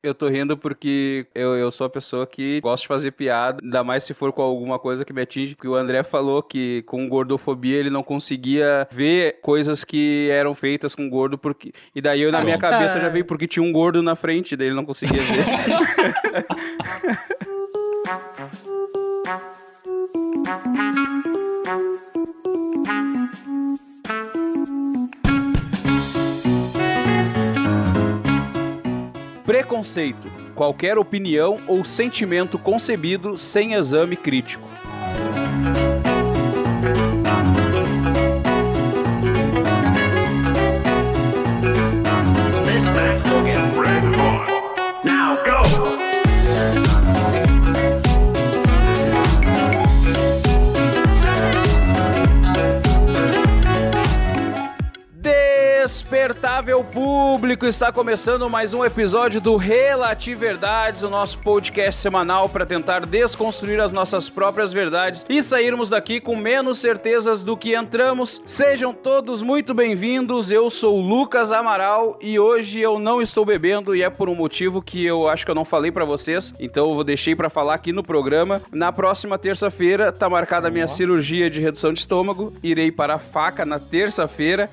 Eu tô rindo porque eu, eu sou a pessoa que gosta de fazer piada, ainda mais se for com alguma coisa que me atinge, porque o André falou que com gordofobia ele não conseguia ver coisas que eram feitas com gordo, porque e daí eu na minha cabeça já veio porque tinha um gordo na frente, daí ele não conseguia ver. Preconceito. Qualquer opinião ou sentimento concebido sem exame crítico. Despertável público, está começando mais um episódio do Relativo Verdades, o nosso podcast semanal para tentar desconstruir as nossas próprias verdades e sairmos daqui com menos certezas do que entramos. Sejam todos muito bem-vindos. Eu sou o Lucas Amaral e hoje eu não estou bebendo e é por um motivo que eu acho que eu não falei para vocês, então eu vou deixei para falar aqui no programa. Na próxima terça-feira tá marcada a minha cirurgia de redução de estômago. Irei para a faca na terça-feira.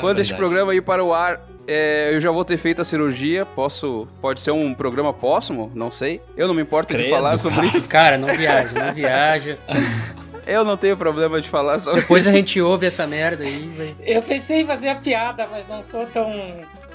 Quando este verdade. Programa ir para o ar, é, eu já vou ter feito a cirurgia. Posso. Pode ser um programa póstumo, não sei. Eu não me importo de Credo, falar sobre isso. Cara, não viaja, não viaja. Eu não tenho problema de falar sobre Depois a gente ouve essa merda aí, velho. Eu pensei em fazer a piada, mas não sou tão.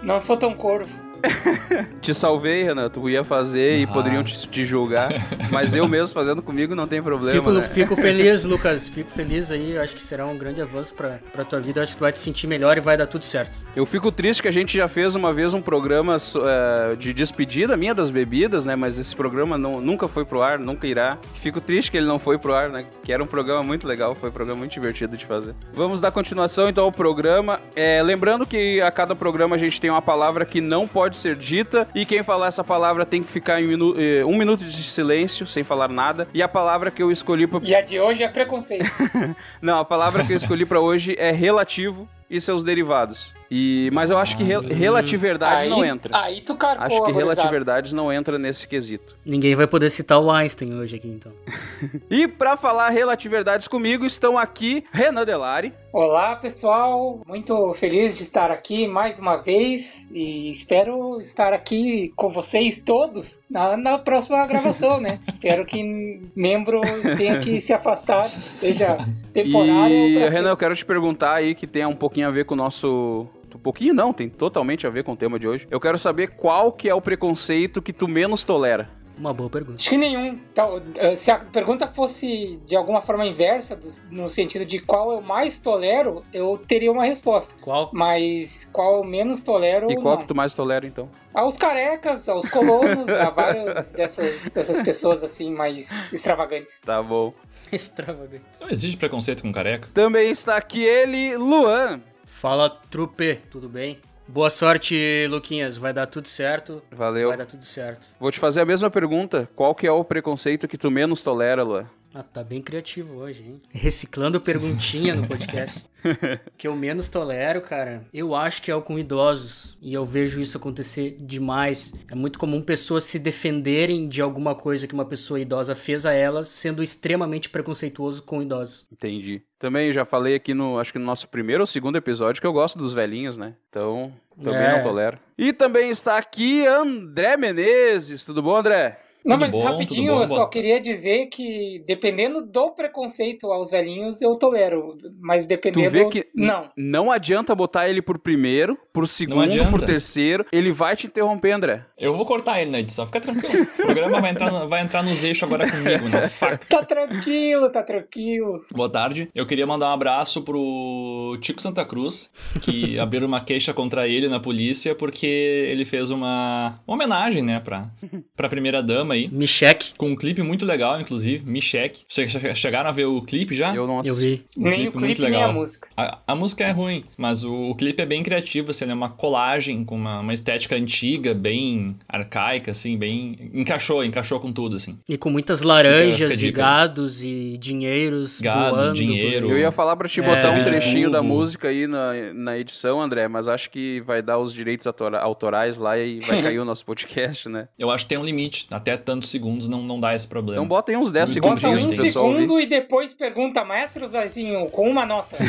Não sou tão corvo. Te salvei, Renan. Tu ia fazer e Ah. poderiam te, te julgar. Mas eu mesmo fazendo comigo não tem problema. Fico, né? fico feliz, Lucas. Fico feliz aí. Acho que será um grande avanço pra, pra tua vida. Acho que tu vai te sentir melhor e vai dar tudo certo. Eu fico triste que a gente já fez uma vez um programa é, de despedida minha das bebidas, né? Mas esse programa não- nunca foi pro ar, nunca irá. Fico triste que ele não foi pro ar, né? Que era um programa muito legal, foi um programa muito divertido de fazer. Vamos dar continuação então ao programa. É, lembrando que a cada programa a gente tem uma palavra que não pode ser dita e quem falar essa palavra tem que ficar em minu- eh, um minuto de silêncio, sem falar nada. E a palavra que eu escolhi pra... E a de hoje é preconceito. Não, a palavra que eu escolhi pra hoje é relativo e seus derivados. E, mas eu acho que re relatividade aí, não entra. Aí tu carcou Acho que relatividades não entra nesse quesito. Ninguém vai poder citar o Einstein hoje aqui, então. E pra falar relatividades comigo estão aqui Renan Delari. Olá, pessoal. Muito feliz de estar aqui mais uma vez e espero estar aqui com vocês todos na, na próxima gravação, né? espero que membro tenha que se afastar, seja temporário ou E Renan, sempre. eu quero te perguntar aí que tem um pouquinho a ver com o nosso um pouquinho não, tem totalmente a ver com o tema de hoje. Eu quero saber qual que é o preconceito que tu menos tolera. Uma boa pergunta. Acho que nenhum. Então, se a pergunta fosse de alguma forma inversa, no sentido de qual eu mais tolero, eu teria uma resposta. Qual? Mas qual eu menos tolero, E qual não. que tu mais tolera então? Aos carecas, aos colonos, a várias dessas, dessas pessoas assim mais extravagantes. Tá bom. Extravagante. Não existe preconceito com careca? Também está aqui ele, Luan. Fala, trupe. Tudo bem? Boa sorte, Luquinhas. Vai dar tudo certo. Valeu. Vai dar tudo certo. Vou te fazer a mesma pergunta. Qual que é o preconceito que tu menos tolera, Luan? Ah, tá bem criativo hoje, hein? Reciclando perguntinha no podcast. que eu menos tolero, cara, eu acho que é o com idosos. E eu vejo isso acontecer demais. É muito comum pessoas se defenderem de alguma coisa que uma pessoa idosa fez a elas, sendo extremamente preconceituoso com idosos. Entendi. Também já falei aqui no, acho que no nosso primeiro ou segundo episódio que eu gosto dos velhinhos, né? Então, também É. não tolero. E também está aqui André Menezes. Tudo bom, André? Não, mas bom, rapidinho, bom, eu só boa- queria dizer que dependendo do preconceito aos velhinhos, eu tolero. Mas Tu dependendo. vê que Não. não adianta botar ele por primeiro, por segundo, por terceiro. Ele vai te interromper, André. Eu vou cortar ele na edição, fica tranquilo. O programa vai entrar, no- vai entrar nos eixos agora comigo, né? Faca. Tá tranquilo, tá tranquilo. Boa tarde. Eu queria mandar um abraço pro Tico Santa Cruz, que abriram uma queixa contra ele na polícia porque ele fez uma, uma homenagem, né, pra, pra primeira dama aí. Me cheque. Com um clipe muito legal, inclusive. Me cheque. Vocês che- chegaram a ver o clipe já? Eu não Eu vi. Um nem o clipe muito clipe, nem a legal. música. A, a música é ruim, mas o, o clipe é bem criativo, assim, ele é uma colagem com uma, uma estética antiga, bem arcaica, assim, bem... Encaixou, encaixou com tudo, assim. E com muitas Fica- fica a laranjas e gados e dinheiros Gado, voando. dinheiro. Eu ia falar pra te É. botar um trechinho da música aí na, na edição, André, mas acho que vai dar os direitos autora- autorais lá e vai cair o nosso podcast, né? Eu acho que tem um limite, até tantos segundos não, não dá esse problema. Então bota aí uns 10 Bota Bota um ouvir. segundo e depois pergunta, maestro Zazinho, com uma nota.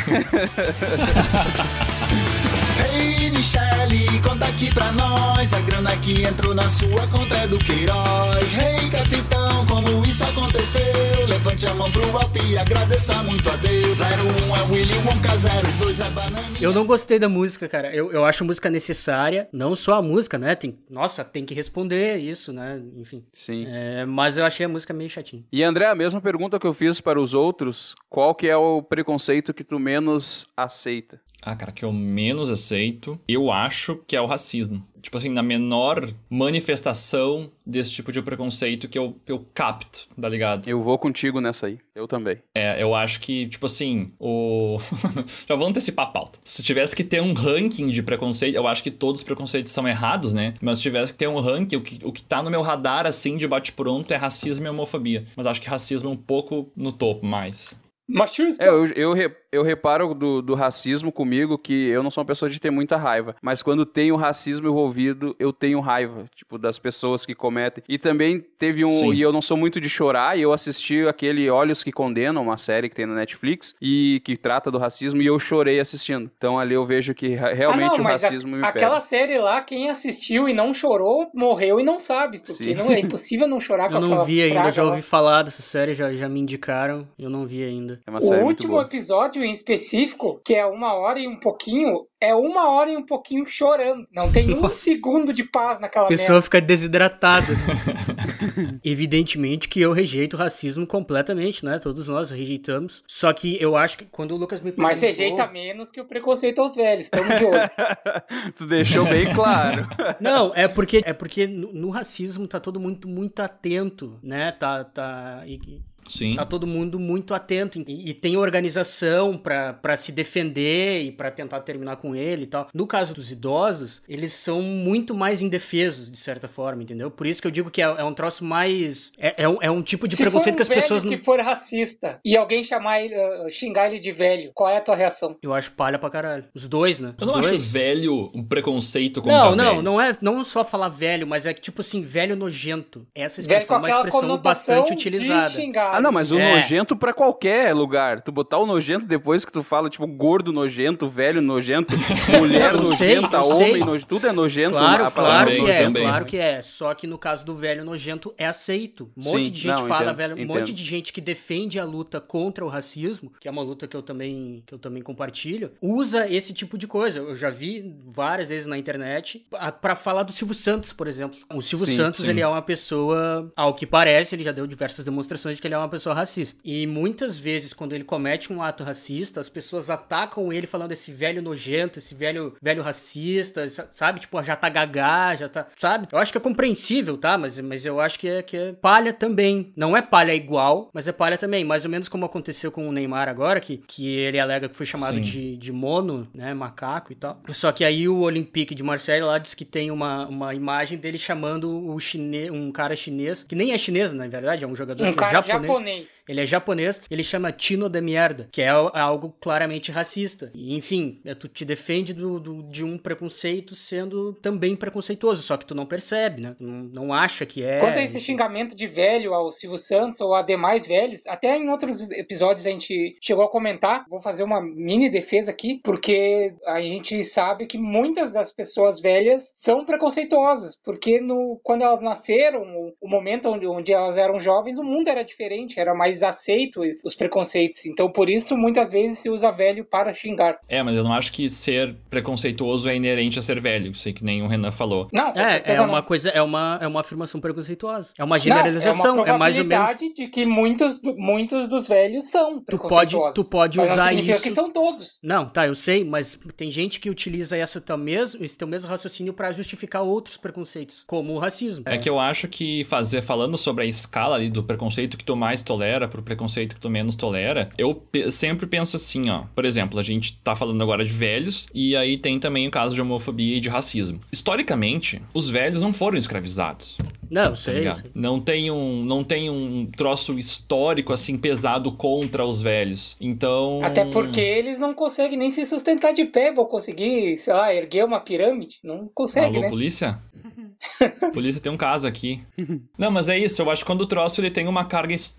Ei, Michele, conta aqui pra nós. A grana que entrou na sua conta é do Queiroz. Ei, capitão, como isso aconteceu? Levante a mão pro alto e agradeça muito a Deus. 01 é Willy Wonka, 02 é Banana. Eu não gostei da música, cara. Eu, eu acho música necessária. Não só a música, né? Tem, nossa, tem que responder isso, né? Enfim. Sim. É, mas eu achei a música meio chatinha. E André, a mesma pergunta que eu fiz para os outros, qual que é o preconceito que tu menos aceita? Ah, cara, que eu menos aceito, eu acho que é o racismo. Tipo assim, na menor manifestação desse tipo de preconceito que eu, eu capto, tá ligado? Eu vou contigo nessa aí. Eu também. É, eu acho que, tipo assim, o. Já vou antecipar a pauta. Se tivesse que ter um ranking de preconceito, eu acho que todos os preconceitos são errados, né? Mas se tivesse que ter um ranking, o que, o que tá no meu radar, assim, de bate-pronto é racismo e homofobia. Mas acho que racismo é um pouco no topo mais. Machista. É, eu, eu, eu reparo do, do racismo comigo que eu não sou uma pessoa de ter muita raiva, mas quando tem o racismo envolvido, eu tenho raiva, tipo, das pessoas que cometem. E também teve um. Sim. E eu não sou muito de chorar, e eu assisti aquele Olhos que Condenam, uma série que tem na Netflix, e que trata do racismo, e eu chorei assistindo. Então ali eu vejo que realmente ah, não, o mas a- racismo me aquela pega. série lá, quem assistiu e não chorou, morreu e não sabe. Porque Sim. não é impossível não chorar com Eu não aquela vi ainda, já lá. ouvi falar dessa série, já, já me indicaram. Eu não vi ainda. É uma O série muito último boa. Episódio em específico, que é uma hora e um pouquinho, é uma hora e um pouquinho chorando. Não tem um Nossa. segundo de paz naquela A pessoa fica desidratada. Evidentemente que eu rejeito o racismo completamente, né? Todos nós rejeitamos. Só que eu acho que quando o Lucas me merda. Mas perguntou- rejeita menos que o preconceito aos velhos. Tamo de olho. tu deixou bem claro. Não, é porque é porque no, no racismo tá todo mundo muito atento, né? Tá tá e- Sim. Tá todo mundo muito atento e, e tem organização pra pra se defender e pra tentar terminar com ele e tal. No caso dos idosos, eles são muito mais indefesos, de certa forma, entendeu? Por isso que eu digo que é, é um troço mais. É, é um, é um tipo de Se preconceito for que um as velho pessoas que não. for racista e alguém chamar ele, uh, xingar ele de velho, qual é a tua reação? Eu acho palha pra caralho. Os dois, né? Os Eu não dois. acho velho um preconceito contra Não, não, velho. não é não só falar velho, mas é que tipo assim, velho nojento. Essa Velho com expressão é uma aquela expressão bastante de utilizada. xingar. Ah, não, mas o É. nojento pra qualquer lugar. Tu botar o nojento depois que tu fala, tipo, gordo nojento, velho nojento, mulher Eu sei, nojenta, eu homem sei. nojento, tudo é nojento. Claro, a claro que é, também. claro que é. Só que no caso do velho nojento é aceito. Um monte Sim, de gente não, fala, entendo, velho, um entendo. monte de gente que defende a luta contra o racismo, que é uma luta que eu também que eu também compartilho, usa esse tipo de coisa. Eu já vi várias vezes na internet a- pra falar do Silvio Santos, por exemplo. O Silvio Sim, Santos, sim. ele é uma pessoa, ao que parece, ele já deu diversas demonstrações de que ele é uma pessoa racista. E muitas vezes quando ele comete um ato racista, as pessoas atacam ele falando esse velho nojento, esse velho velho racista, sa- sabe? Tipo, já tá gagá, já tá, sabe? Eu acho que é compreensível, tá? Mas, mas eu acho que é, que é palha também. Não é palha igual, mas é palha também. Mais ou menos como aconteceu com o Neymar agora, que, que ele alega que foi chamado Sim. de, de mono, né? Macaco e tal. Só que aí o Olympique de Marseille lá diz que tem uma, uma imagem dele chamando o chinês, um cara chinês, que nem é chinês, na verdade, é um jogador Um é japonês. Japonês. Ele é japonês, ele chama Tino de Merda, que é al- algo claramente racista. E, enfim, é, tu te defende do, do- de um preconceito sendo também preconceituoso, só que tu não percebe, né? Não, não acha que é. Quanto a esse xingamento de velho ao Silvio Santos ou a demais velhos, até em outros episódios a gente chegou a comentar, vou fazer uma mini defesa aqui, porque a gente sabe que muitas das pessoas velhas são preconceituosas, porque no, quando elas nasceram, o, o momento onde, onde elas eram jovens, o mundo era diferente diferente, era mais aceito os preconceitos. Então, por isso, muitas vezes se usa velho para xingar. É, mas eu não acho que ser preconceituoso é inerente a ser velho, sei que nem o Renan falou. Não, com É, é uma não. coisa, é uma, é uma afirmação preconceituosa. É uma Não, generalização, é, é, uma mais ou menos. de que muitos, muitos dos velhos são Tu pode- preconceituosos. tu pode mas não usar significa isso- que são todos. Não, tá, eu sei, mas tem gente que utiliza essa teu mesmo, esse teu mesmo raciocínio pra justificar outros preconceitos, como o racismo. É que eu acho que fazer, falando sobre a escala ali do preconceito que tu mais tolera pro preconceito que tu menos tolera, eu pe- sempre penso assim, ó. Por exemplo, a gente tá falando agora de velhos, e aí tem também o caso de homofobia e de racismo. Historicamente, os velhos não foram escravizados. Não, Tá sei, sei. Não tem um não tem um troço histórico assim pesado contra os velhos. Então, Até porque eles não conseguem nem se sustentar de pé, vou conseguir, sei lá, erguer uma pirâmide. Não consegue, Alô, né? polícia? polícia tem um caso aqui. Não, mas é isso. Eu acho que quando o troço ele tem uma carga histórica,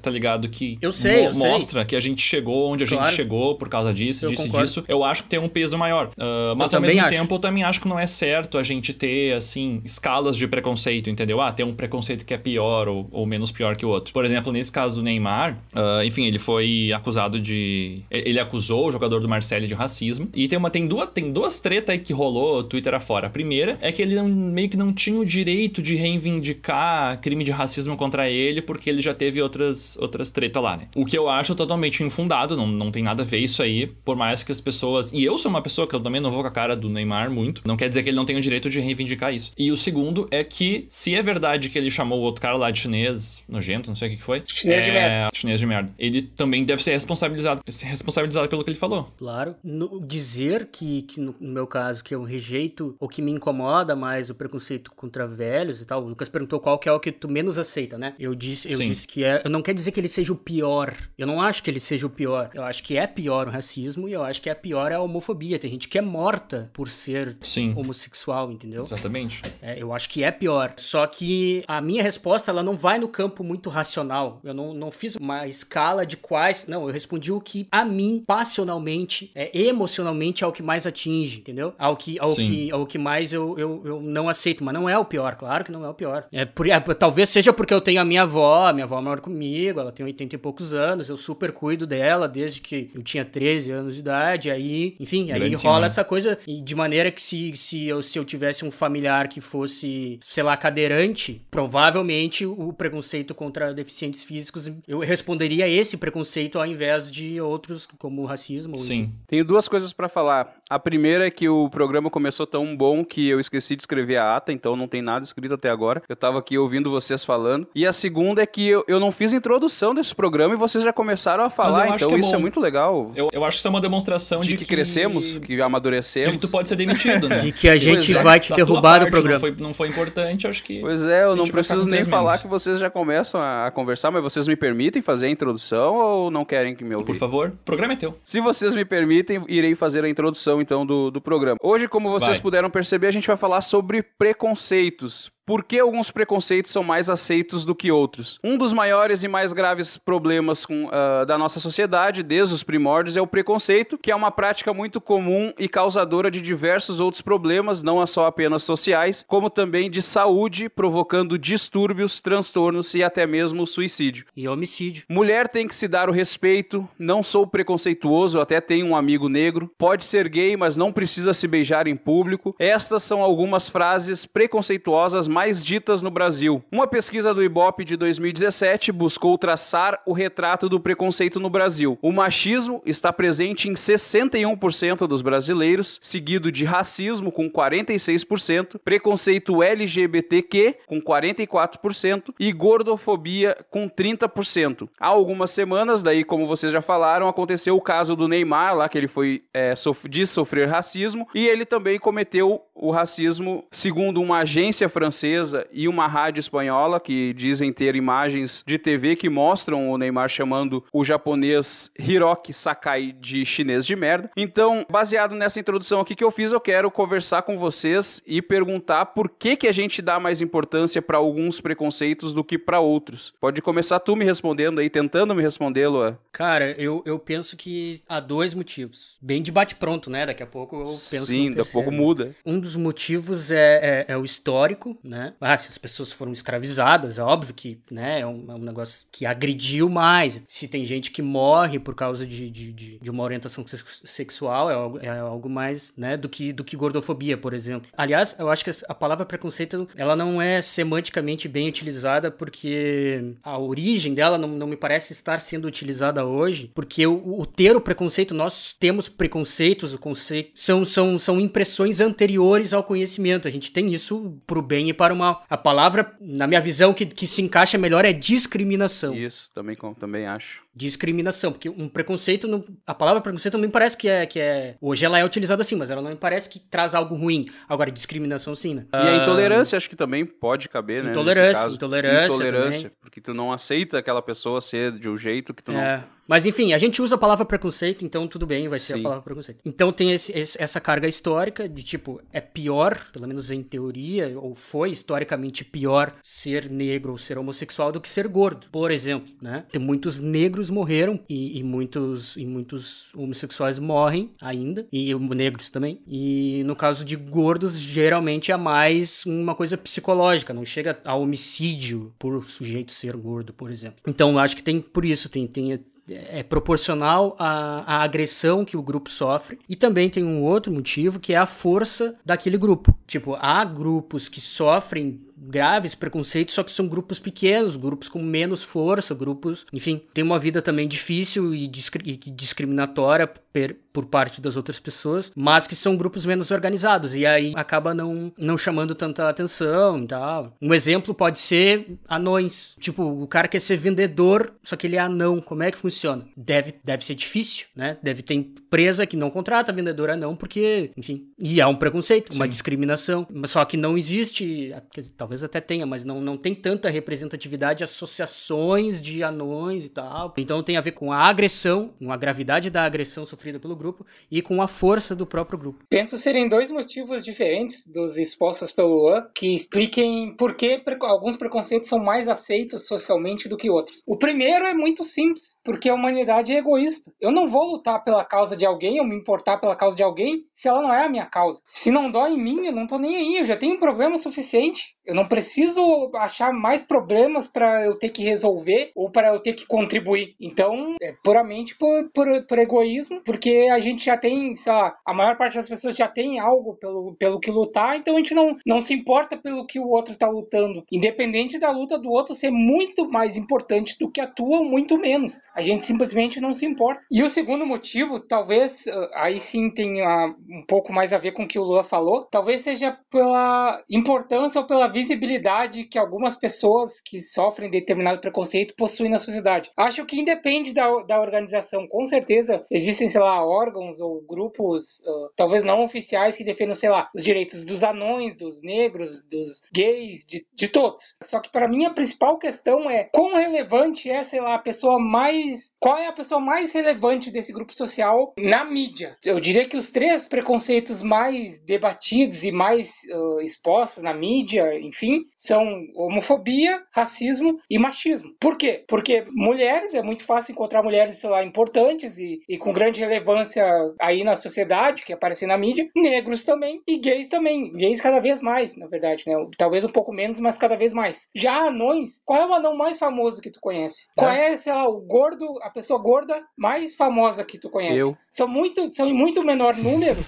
tá ligado? Que Eu sei, eu sei. mostra que a gente chegou onde a Claro. gente chegou por causa disso, Eu disso e concordo. disso. Eu acho que tem um peso maior. Ah, mas Eu ao mesmo acho. tempo, eu também acho que não é certo a gente ter, assim, escalas de preconceito, entendeu? Ah, tem um preconceito que é pior ou, ou menos pior que o outro. Por exemplo, nesse caso do Neymar, ah, enfim, ele foi acusado de. Ele acusou o jogador do Marseille de racismo. E tem uma. Tem duas, tem duas tretas aí que rolou Twitter afora. A primeira é que ele não- meio que não tinha o direito de reivindicar crime de racismo contra ele, porque ele já teve outras, outras tretas lá, né? O que eu acho totalmente infundado, não, não tem nada a ver isso aí, por mais que as pessoas. E eu sou uma pessoa que eu também não vou com a cara do Neymar muito, não quer dizer que ele não tem o direito de reivindicar isso. E o segundo é que, se é verdade que ele chamou o outro cara lá de chinês, nojento, não sei o que foi. Chinês de é, merda. Chinês de merda. Ele também deve ser responsabilizado, ser responsabilizado pelo que ele falou. Claro. No- dizer que, que, no no meu caso, que eu rejeito ou que me incomoda mais o preconceito contra velhos e tal. O Lucas perguntou qual que é o que tu menos aceita, né? Eu disse, eu Sim. disse que é. Não quer dizer que ele seja o pior. Eu não acho que ele seja o pior. Eu acho que é pior o racismo e eu acho que é pior a homofobia. Tem gente que é morta por ser Sim. homossexual, entendeu? Exatamente. É, eu acho que é pior. Só que a minha resposta, ela não vai no campo muito racional. Eu não, não fiz uma escala de quais. Não, eu respondi o que a mim, passionalmente, é, emocionalmente, é o que mais atinge, entendeu? Ao que, ao Sim. que, ao que mais eu, eu, eu não aceito. Mas não é o pior, claro que não é o pior. É, por, é, talvez seja porque eu tenho a minha avó, minha avó mora comigo, ela tem 80 e poucos anos, eu super cuido dela desde que eu tinha 13 anos de idade. Aí, enfim, aí rola senhora. essa coisa. E de maneira que se, se, eu, se eu tivesse um familiar que fosse, sei lá, cadeirante, provavelmente o preconceito contra deficientes físicos, eu responderia esse preconceito ao invés de outros, como o racismo. Sim. Tenho duas coisas pra falar. A primeira é que o programa começou tão bom que eu esqueci de escrever a ata, então não tem nada escrito até agora. Eu tava aqui ouvindo vocês falando. E a segunda é que eu, eu não fiz introdução desse programa e vocês já começaram a falar, eu acho então que é isso é bom. muito legal. Eu, eu acho que isso é uma demonstração de, De que, crescemos, que de amadurecemos. que tu pode ser demitido, né? De que a gente já vai que te derrubar do programa. Não foi, não foi importante, acho que. Pois é, eu não preciso nem falar membros. que vocês já começam a, a conversar, mas vocês me permitem fazer a introdução ou não querem que me ouvir? Por favor, o programa é teu. Se vocês me permitem, irei fazer a introdução então do, do programa. Hoje, como vocês Vai. puderam perceber, a gente vai falar sobre preconceitos. Por que alguns preconceitos são mais aceitos do que outros? Um dos maiores e mais graves problemas com, ah, da nossa sociedade, desde os primórdios, é o preconceito, que é uma prática muito comum e causadora de diversos outros problemas, não só apenas sociais, como também de saúde, provocando distúrbios, transtornos e até mesmo suicídio. E homicídio. Mulher tem que se dar o respeito, não sou preconceituoso, até tenho um amigo negro. Pode ser gay, mas não precisa se beijar em público. Estas são algumas frases preconceituosas mais ditas no Brasil. Uma pesquisa do Ibope de 2017 buscou traçar o retrato do preconceito no Brasil. O machismo está presente em 61% dos brasileiros, seguido de racismo com 46%, preconceito LGBTQ com 44% e gordofobia com 30%. Há algumas semanas, daí como vocês já falaram, aconteceu o caso do Neymar, lá que ele foi é, sof diz sofrer racismo e ele também cometeu o racismo, segundo uma agência francesa e uma rádio espanhola que dizem ter imagens de TV que mostram o Neymar chamando o japonês Hiroki Sakai de chinês de merda. Então, baseado nessa introdução aqui que eu fiz, eu quero conversar com vocês e perguntar por que que a gente dá mais importância para alguns preconceitos do que para outros. Pode começar tu me respondendo aí, tentando me responder, Luan. Cara, eu, eu penso que há dois motivos. Bem de bate-pronto, né? Daqui a pouco eu penso Sim, daqui a pouco muda. Um dos motivos é, é, é o histórico, né? Né? Ah, se as pessoas foram escravizadas, é óbvio que, né, é um, é um negócio que agrediu mais. Se tem gente que morre por causa de, de, de, de uma orientação sexual, é algo, é algo mais, né, do que, do que gordofobia, por exemplo. Aliás, eu acho que a palavra preconceito, ela não é semanticamente bem utilizada porque a origem dela não, não me parece estar sendo utilizada hoje, porque o, o ter o preconceito, nós temos preconceitos, o conceito, são, são, são impressões anteriores ao conhecimento. A gente tem isso pro bem e para o mal. A palavra, na minha visão, que, que se encaixa melhor é discriminação. Isso, também, também acho. Discriminação, porque um preconceito, não, a palavra preconceito não me parece que é, que é. Hoje ela é utilizada assim, mas ela não me parece que traz algo ruim. Agora, discriminação sim, né? E a intolerância acho que também pode caber, né? Intolerância, intolerância. Intolerância, também. porque tu não aceita aquela pessoa ser de um jeito que tu não. É. Mas enfim, a gente usa a palavra preconceito, então tudo bem, vai ser Sim. a palavra preconceito. Então tem esse- esse- essa carga histórica de tipo, é pior, pelo menos em teoria, ou foi historicamente pior ser negro ou ser homossexual do que ser gordo, por exemplo, né? Tem muitos negros morreram e, e muitos, e muitos homossexuais morrem ainda, e negros também. E no caso de gordos, geralmente é mais uma coisa psicológica, não chega a homicídio por sujeito ser gordo, por exemplo. Então eu acho que tem por isso, tem, tem é proporcional à, à agressão que o grupo sofre. E também tem um outro motivo que é a força daquele grupo. Tipo, há grupos que sofrem graves preconceitos, só que são grupos pequenos, grupos com menos força, grupos, enfim, tem uma vida também difícil e, discri- e discriminatória per- por parte das outras pessoas, mas que são grupos menos organizados e aí acaba não, não chamando tanta atenção e tal. Um exemplo pode ser anões. Tipo, o cara quer ser vendedor, só que ele é anão. Como é que funciona? Deve, deve ser difícil, né? Deve ter empresa que não contrata vendedor anão porque, enfim, e é um preconceito, uma discriminação. Só que não existe, dizer, talvez até tenha, mas não, não tem tanta representatividade, associações de anões e tal. Então tem a ver com a agressão, com a gravidade da agressão sofrida pelo grupo e com a força do próprio grupo. Penso serem dois motivos diferentes dos expostos pelo Luan que expliquem por que alguns preconceitos são mais aceitos socialmente do que outros. O primeiro é muito simples, porque a humanidade é egoísta. Eu não vou lutar pela causa de alguém ou me importar pela causa de alguém se ela não é a minha causa. Se não dói em mim, eu não tô nem aí, eu já tenho um problema suficiente. Eu não preciso achar mais problemas para eu ter que resolver ou para eu ter que contribuir. Então, é puramente por, por, por egoísmo, porque a gente já tem, sei lá, a maior parte das pessoas já tem algo pelo, pelo que lutar, então a gente não, não se importa pelo que o outro tá lutando. Independente da luta do outro ser muito mais importante do que a tua, ou muito menos. A gente simplesmente não se importa. E o segundo motivo, talvez, ah, aí sim tenha um pouco mais a ver com o que o Lua falou, talvez seja pela importância ou pela visibilidade que algumas pessoas que sofrem determinado preconceito possuem na sociedade. Acho que independe da, da organização, com certeza existem, sei lá, órgãos ou grupos, ah, talvez não oficiais, que defendam, sei lá, os direitos dos anões, dos negros, dos gays, de, de todos. Só que para mim a principal questão é quão relevante é, sei lá, a pessoa mais. Qual é a pessoa mais relevante desse grupo social na mídia? Eu diria que os três preconceitos mais debatidos e mais ah, expostos na mídia, enfim, são homofobia, racismo e machismo. Por quê? Porque mulheres, é muito fácil encontrar mulheres, sei lá, importantes e, e com grande relevância aí na sociedade, que aparecem na mídia, negros também e gays também. Gays cada vez mais, na verdade, né? Talvez um pouco menos, mas cada vez mais. Já anões, qual é o anão mais famoso que tu conhece? Qual é, sei lá, o gordo, a pessoa gorda mais famosa que tu conhece? Eu. São muito, são em muito menor número.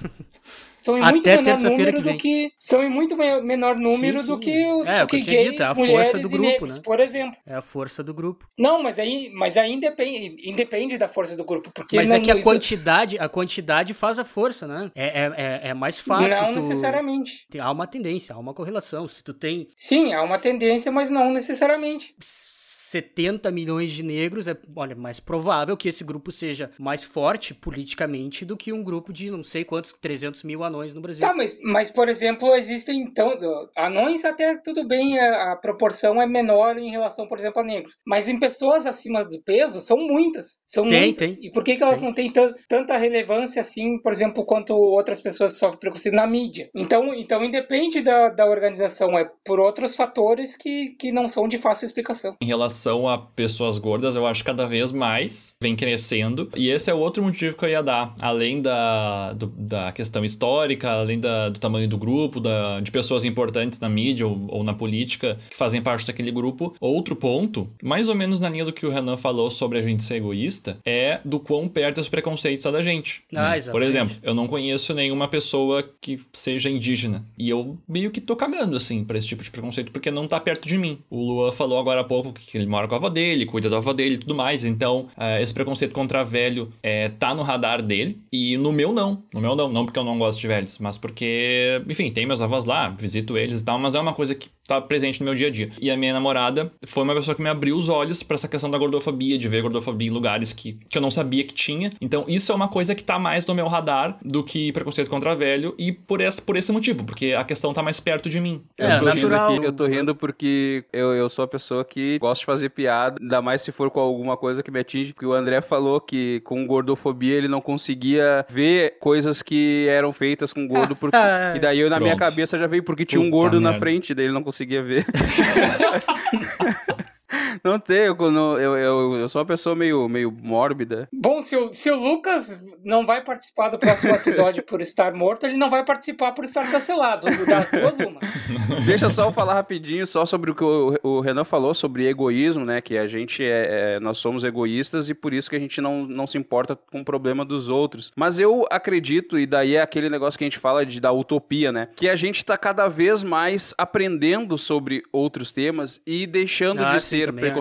São em Até muito menor terça-feira número que do que são em muito me- menor número Sim, do sim. que o É, do o que que gays, dito, é a força mulheres do e grupo, negros, né? por exemplo. É a força do grupo. Não, mas aí, mas aí independe, independe da força do grupo, porque Mas não, é que a isso- quantidade, a quantidade faz a força, né? É, é, é, é mais fácil. não tu- necessariamente. Há uma tendência, há uma correlação. Se tu tem Sim, há uma tendência, mas não necessariamente. 70 milhões de negros, é olha, mais provável que esse grupo seja mais forte politicamente do que um grupo de não sei quantos, 300 mil anões no Brasil. Tá, mas, mas por exemplo, existem então anões até tudo bem, a, a proporção é menor em relação, por exemplo, a negros. Mas em pessoas acima do peso são muitas, são Tem, muitas. tem. E por que, que elas Tem. não têm tan- tanta relevância assim, por exemplo, quanto outras pessoas que sofrem preconceito na mídia? Então, então independe da, da organização, é por outros fatores que, que não são de fácil explicação. Em relação relação a pessoas gordas, eu acho que cada vez mais vem crescendo. E esse é outro motivo que eu ia dar. Além da, do, da questão histórica, além da, do tamanho do grupo, da, de pessoas importantes na mídia ou, ou na política que fazem parte daquele grupo. Outro ponto, mais ou menos na linha do que o Renan falou sobre a gente ser egoísta, é do quão perto esse preconceito tá da gente. Ah, né? Por exemplo, eu não conheço nenhuma pessoa que seja indígena. E eu meio que tô cagando, assim, pra esse tipo de preconceito, porque não tá perto de mim. O Luan falou agora há pouco que ele mora com a avó dele, cuida da avó dele e tudo mais. Então, uh, esse preconceito contra velho é, tá no radar dele. E no meu, não. No meu, não. Não porque eu não gosto de velhos, mas porque, enfim, tem meus avós lá, visito eles e tal, mas é uma coisa que tá presente no meu dia a dia. E a minha namorada foi uma pessoa que me abriu os olhos para essa questão da gordofobia, de ver gordofobia em lugares que, que eu não sabia que tinha. Então, isso é uma coisa que tá mais no meu radar do que preconceito contra velho, e por esse, por esse motivo, porque a questão tá mais perto de mim. É, eu tô natural. Rindo aqui, eu tô rindo porque eu, eu sou a pessoa que gosta de fazer piada, ainda mais se for com alguma coisa que me atinge, que o André falou que com gordofobia ele não conseguia ver coisas que eram feitas com gordo, porque... e daí eu, na Pronto. minha cabeça já veio porque tinha Puta um gordo merda. na frente, daí ele não conseguia ver. Não tem, eu, eu, eu, eu, sou uma pessoa meio, meio mórbida. Bom, se o, se o Lucas não vai participar do próximo episódio por estar morto, ele não vai participar por estar cancelado. Das duas, uma. Deixa só eu falar rapidinho só sobre o que o, o Renan falou sobre egoísmo, né? Que a gente é, é, nós somos egoístas e por isso que a gente não, não se importa com o problema dos outros. Mas eu acredito, e daí é aquele negócio que a gente fala de, da utopia, né? Que a gente tá cada vez mais aprendendo sobre outros temas e deixando ah, de ser preconceituoso. Acho.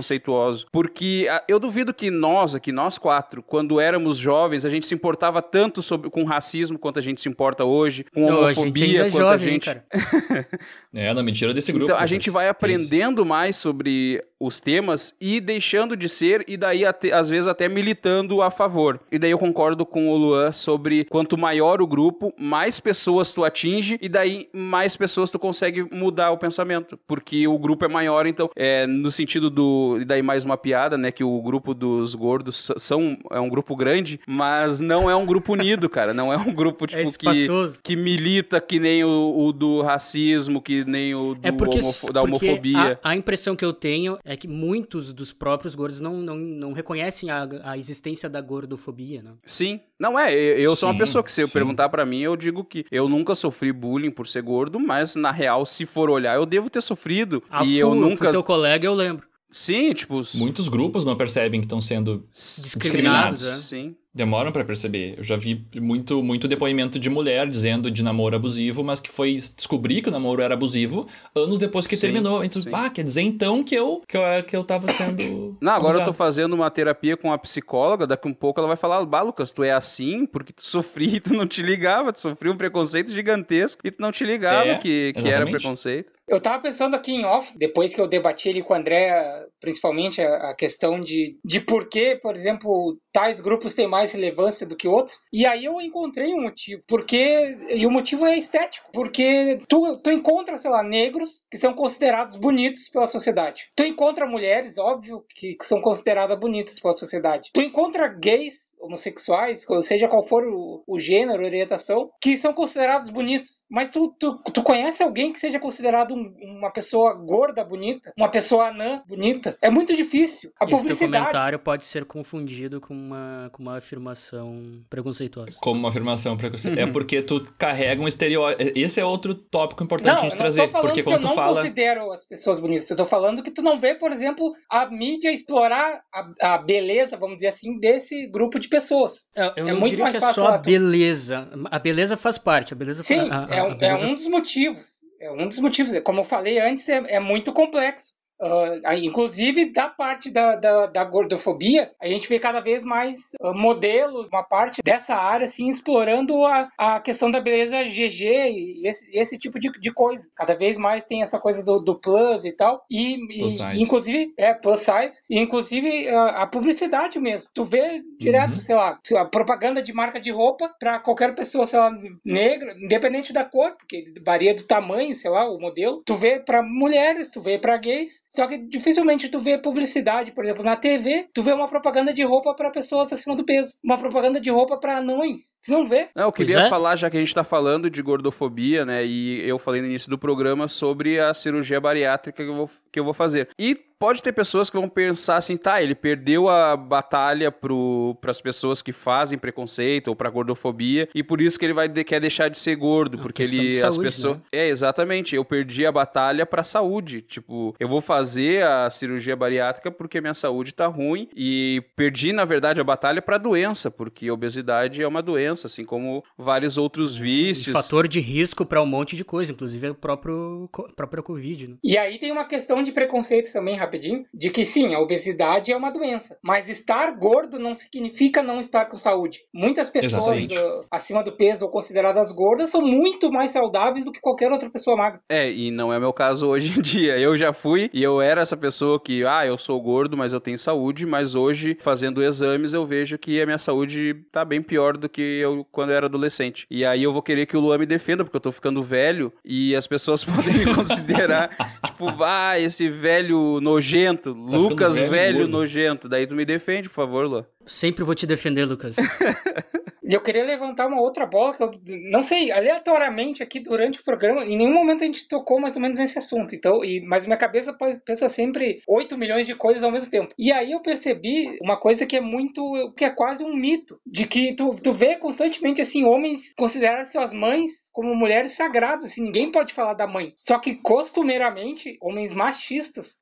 Porque ah, eu duvido que nós aqui, nós quatro, quando éramos jovens, a gente se importava tanto sobre, com racismo quanto a gente se importa hoje, com homofobia, a é quanto jovem, a gente. é, não, mentira desse grupo. Então, a gente vai aprendendo mais sobre os temas e deixando de ser, e daí até, às vezes até militando a favor. E daí eu concordo com o Luan sobre quanto maior o grupo, mais pessoas tu atinge, e daí mais pessoas tu consegue mudar o pensamento. Porque o grupo é maior, então, é, no sentido do. E daí mais uma piada, né? Que o grupo dos gordos são. É um grupo grande, mas não é um grupo unido, cara. Não é um grupo, é tipo, é que, que milita que nem o, o, do racismo, que nem o do é porque, da homofobia. A, a impressão que eu tenho é que muitos dos próprios gordos não, não, não reconhecem a, a existência da gordofobia, né? Sim. Não é, eu sim, sou uma pessoa que se eu perguntar para mim, eu digo que eu nunca sofri bullying por ser gordo, mas na real, se for olhar, eu devo ter sofrido. Ah, e eu nunca. Fui teu colega, eu lembro. Sim, tipo. Muitos grupos não percebem que estão sendo discriminados. discriminados. É. Sim demoram para perceber. Eu já vi muito, muito depoimento de mulher dizendo de namoro abusivo, mas que foi descobrir que o namoro era abusivo anos depois que sim, terminou. Então, sim. ah, quer dizer então que eu, que eu, que eu tava sendo. Não, agora abusado. eu tô fazendo uma terapia com a psicóloga, daqui um pouco ela vai falar, bah, Lucas, tu é assim porque tu sofri e tu não te ligava, tu sofreu um preconceito gigantesco e tu não te ligava é, que, que era preconceito. Eu tava pensando aqui em off, depois que eu debati ali com o André, principalmente a, a questão de, de por que, por exemplo, tais grupos têm mais relevância do que outros. E aí eu encontrei um motivo. Porque. E o motivo é estético. Porque tu, tu encontra, sei lá, negros que são considerados bonitos pela sociedade. Tu encontra mulheres, óbvio, que são consideradas bonitas pela sociedade. Tu encontra gays, homossexuais, seja qual for o, o gênero, orientação, que são considerados bonitos. Mas tu, tu, tu conhece alguém que seja considerado um, uma pessoa gorda bonita? Uma pessoa anã bonita? É muito difícil. A Esse publicidade. comentário pode ser confundido com uma, com uma afirmação preconceituosa. Como uma afirmação preconceituosa. É uhum. É porque tu carrega um estereótipo. Esse é outro tópico importante não, a gente trazer. Porque quando tu fala. Eu não considero as pessoas bonitas. Eu tô falando que tu não vê, por exemplo, a mídia explorar a, a beleza, vamos dizer assim, desse grupo de pessoas. Eu, eu é não muito mais que é fácil. Só a beleza. A beleza faz parte. A beleza Sim, a, a, é, um, é um dos motivos. É um dos motivos. Como eu falei antes, é, é muito complexo. Uh, inclusive, da parte da, da, da, gordofobia, a gente vê cada vez mais uh, modelos, uma parte dessa área, assim, explorando a, a questão da beleza GG e esse, esse tipo de, de coisa. Cada vez mais tem essa coisa do, do plus e tal. E, e inclusive, é, plus size. E, inclusive, uh, a publicidade mesmo. Tu vê direto, uhum. sei lá, a propaganda de marca de roupa para qualquer pessoa, sei lá, negra, independente da cor, porque varia do tamanho, sei lá, o modelo. Tu vê para mulheres, tu vê para gays só que dificilmente tu vê publicidade, por exemplo, na TV, tu vê uma propaganda de roupa para pessoas acima do peso, uma propaganda de roupa para anões. Tu não vê? Não, eu queria é. falar, já que a gente tá falando de gordofobia, né, e eu falei no início do programa sobre a cirurgia bariátrica que eu vou, que eu vou fazer. E pode ter pessoas que vão pensar assim, tá, ele perdeu a batalha para as pessoas que fazem preconceito ou pra gordofobia e por isso que ele vai de, quer deixar de ser gordo, É porque ele de as saúde, pessoas né? É, exatamente. Eu perdi a batalha pra saúde, tipo, eu vou fazer a cirurgia bariátrica porque minha saúde tá ruim e perdi na verdade a batalha pra doença, porque a obesidade é uma doença, assim como vários outros vícios. fator de risco pra um monte de coisa, inclusive o próprio própria Covid, né? E aí tem uma questão de preconceito também, rapidinho, de que sim, a obesidade é uma doença, mas estar gordo não significa não estar com saúde. Muitas pessoas ah, acima do peso ou consideradas gordas são muito mais saudáveis do que qualquer outra pessoa magra. É, e não é meu caso hoje em dia. Eu já fui e eu era essa pessoa que, ah, eu sou gordo, mas eu tenho saúde, mas hoje, fazendo exames, eu vejo que a minha saúde tá bem pior do que eu quando eu era adolescente. E aí eu vou querer que o Luan me defenda, porque eu tô ficando velho e as pessoas podem me considerar, tipo, ah, esse velho nojento, ficando Lucas velho velho, nojento. Daí tu me defende, por favor, Luan. Sempre vou te defender, Lucas. Eu queria levantar uma outra bola que eu não sei, aleatoriamente aqui durante o programa, em nenhum momento a gente tocou mais ou menos nesse assunto. Então, e, mas minha cabeça pensa sempre 8 milhões de coisas ao mesmo tempo. E aí eu percebi uma coisa que é muito, que é quase um mito, de que tu, tu vê constantemente assim homens considerar suas mães como mulheres sagradas, assim, ninguém pode falar da mãe. Só que costumeiramente homens machistas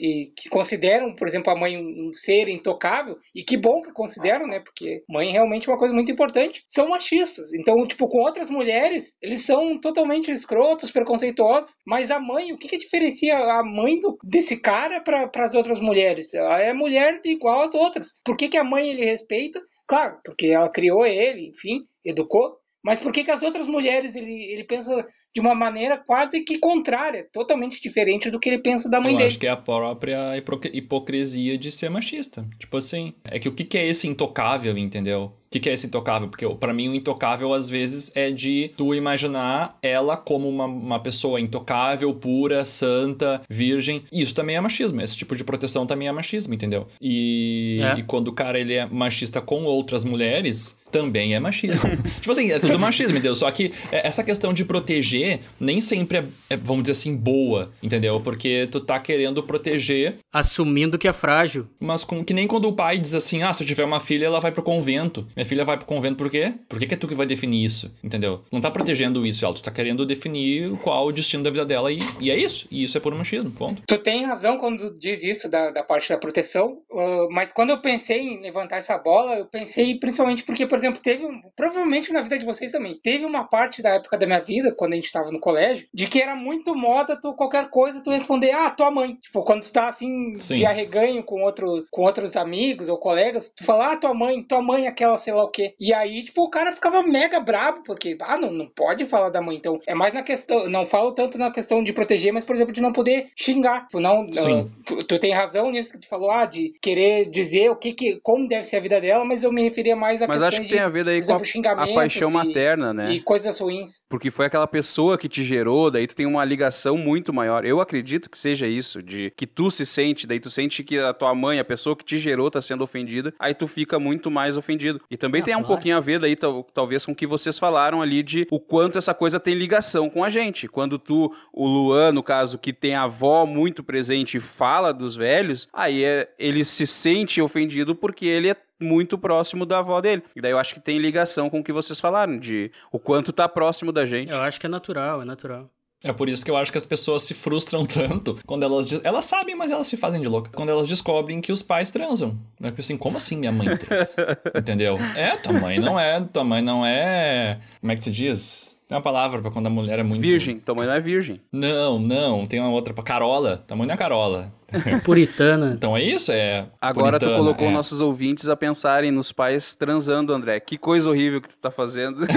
e que consideram, por exemplo, a mãe um ser intocável, e que bom que consideram, né? Porque mãe realmente é uma coisa muito importante, são machistas. Então, tipo, com outras mulheres, eles são totalmente escrotos, preconceituosos, mas a mãe, o que que diferencia a mãe do- desse cara para as outras mulheres? Ela é mulher igual às outras. Por que, que a mãe ele respeita? Claro, porque ela criou ele, enfim, educou. Mas por que, que as outras mulheres ele, ele pensa de uma maneira quase que contrária, totalmente diferente do que ele pensa da mãe Eu dele? acho que é a própria hipo- hipocrisia de ser machista. Tipo assim, é que o que é esse intocável, entendeu? O que que é esse intocável? Porque pra mim o intocável às vezes é de tu imaginar ela como uma, uma pessoa intocável, pura, santa, virgem. Isso também é machismo. Esse tipo de proteção também é machismo, entendeu? E, É. e quando o cara ele é machista com outras mulheres, também é machismo. tipo assim, é tudo machismo, entendeu? Só que é, essa questão de proteger nem sempre é, é, vamos dizer assim, boa, entendeu? Porque tu tá querendo proteger, Assumindo que é frágil. mas com, que nem quando o pai diz assim, ah, se eu tiver uma filha, ela vai pro convento. Minha filha vai pro convento por quê? Por que, que é tu que vai definir isso, entendeu? Não tá protegendo isso, ela, tu tá querendo definir qual o destino da vida dela e, e é isso. E isso é por machismo, ponto. Tu tem razão quando diz isso da, da parte da proteção, uh, mas quando eu pensei em levantar essa bola, eu pensei principalmente porque, por exemplo, teve, um- provavelmente na vida de vocês também, teve uma parte da época da minha vida, quando a gente tava no colégio, de que era muito moda tu qualquer coisa tu responder, ah, tua mãe. Tipo, quando tu tá assim, Sim. de arreganho com, outro, com outros amigos ou colegas, tu fala, ah, tua mãe, tua mãe, aquela sei lá o quê. E aí, tipo, o cara ficava mega brabo, porque, ah, não, não pode falar da mãe. Então, é mais na questão, não falo tanto na questão de proteger, mas, por exemplo, de não poder xingar. Tipo, não, Sim. Tu- Tu tem razão nisso que tu falou, ah, de querer dizer o que, que como deve ser a vida dela, mas eu me referia mais a Mas questões acho que de, tem a ver daí por com a, exemplo, a paixão e- materna, né? e coisas ruins. Porque foi aquela pessoa que te gerou, daí tu tem uma ligação muito maior. Eu acredito que seja isso, de que tu se sente, daí tu sente que a tua mãe, a pessoa que te gerou, tá sendo ofendida, aí tu fica muito mais ofendido. E também Ah, tem um claro. pouquinho a ver daí, tal- talvez, com o que vocês falaram ali de o quanto essa coisa tem ligação com a gente. Quando tu, o Luan, no caso, que tem a avó muito presente e fala dos velhos, aí é, ele se sente ofendido porque ele é muito próximo da avó dele. E daí eu acho que tem ligação com o que vocês falaram, de o quanto tá próximo da gente. Eu acho que é natural, é natural. É por isso que eu acho que as pessoas se frustram tanto quando elas. Elas sabem, mas elas se fazem de louca. Quando elas descobrem que os pais transam. Né? Porque assim, como assim minha mãe transa? Entendeu? É, tua mãe não é. Tua mãe não é. Como é que se diz? Tem uma palavra pra quando a mulher é muito. Virgem, tua mãe não é virgem. Não, não. Tem uma outra pra Carola. Tua mãe não é Carola. Puritana. Então é isso, é. Agora tu puritana, colocou é. nossos ouvintes a pensarem nos pais transando, André. Que coisa horrível que tu tá fazendo.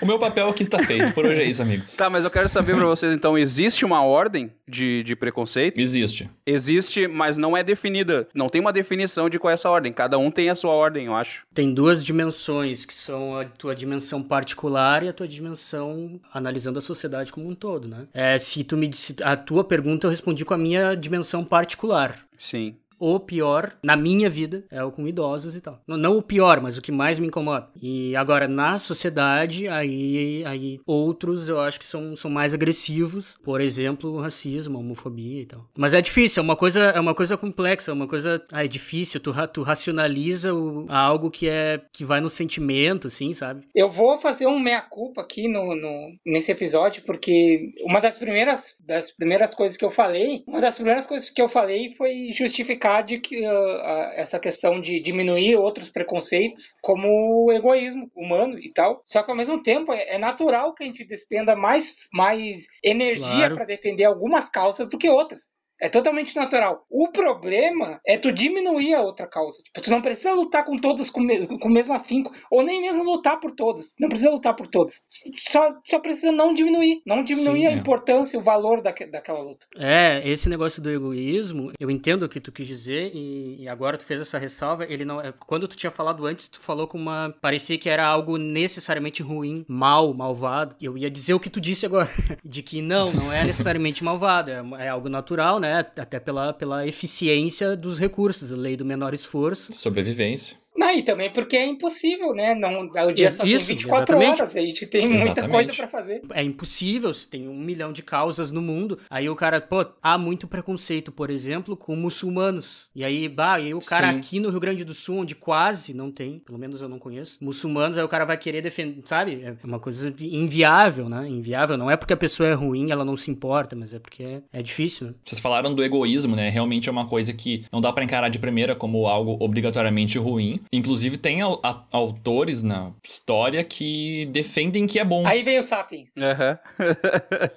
O meu papel aqui está feito. Por hoje é isso, amigos. tá, mas eu quero saber pra vocês, então, existe uma ordem de, de preconceito? Existe. Existe, mas não é definida. Não tem uma definição de qual é essa ordem. Cada um tem a sua ordem, eu acho. Tem duas dimensões, que são a tua dimensão particular e a tua dimensão analisando a sociedade como um todo, né? É, se tu me disse a tua pergunta, eu respondi com a minha dimensão particular. Sim. O pior na minha vida é o com idosos e tal. Não, não o pior, mas o que mais me incomoda. E agora, na sociedade, aí, aí outros eu acho que são, são mais agressivos. Por exemplo, racismo, homofobia e tal. Mas é difícil, é uma coisa, é uma coisa complexa, é uma coisa. Ah, é difícil, tu, tu racionaliza o, algo que é. que vai no sentimento, assim, sabe? Eu vou fazer um meia-culpa aqui no, no, nesse episódio, porque uma das primeiras, das primeiras coisas que eu falei, uma das primeiras coisas que eu falei foi justificar de que uh, essa questão de diminuir outros preconceitos como egoísmo humano e tal. Só que ao mesmo tempo é, é natural que a gente despenda mais, mais energia Claro. para defender algumas causas do que outras. É totalmente natural. O problema é tu diminuir a outra causa. Tipo, tu não precisa lutar com todos com, me- com o mesmo afinco, ou nem mesmo lutar por todos. Não precisa lutar por todos. Só, só precisa não diminuir. Não diminuir Sim, a é. importância, o valor daque- daquela luta. É, esse negócio do egoísmo, eu entendo o que tu quis dizer e, e agora tu fez essa ressalva, ele não é, quando tu tinha falado antes, tu falou com uma parecia que era algo necessariamente ruim, mal, malvado. Eu ia dizer o que tu disse agora, de que não, não é necessariamente malvado, é, é algo natural, né? Até pela, pela eficiência dos recursos, a lei do menor esforço. Sobrevivência. Não, e também porque é impossível, né? Não, o dia Isso, só tem 24 exatamente. horas, a gente tem muita Exatamente. coisa pra fazer. É impossível, se tem um milhão de causas no mundo. Aí o cara, pô, há muito preconceito, por exemplo, com muçulmanos. E aí, bah, e o cara Sim. aqui no Rio Grande do Sul, onde quase não tem, pelo menos eu não conheço, muçulmanos, aí o cara vai querer defender, sabe? É uma coisa inviável, né? Inviável. Não é porque a pessoa é ruim, ela não se importa, mas é porque é, é difícil, né? Vocês falaram do egoísmo, né? Realmente é uma coisa que não dá pra encarar de primeira como algo obrigatoriamente ruim. Inclusive, tem au- a- autores na história que defendem que é bom. Aí vem o Sapiens. Aham.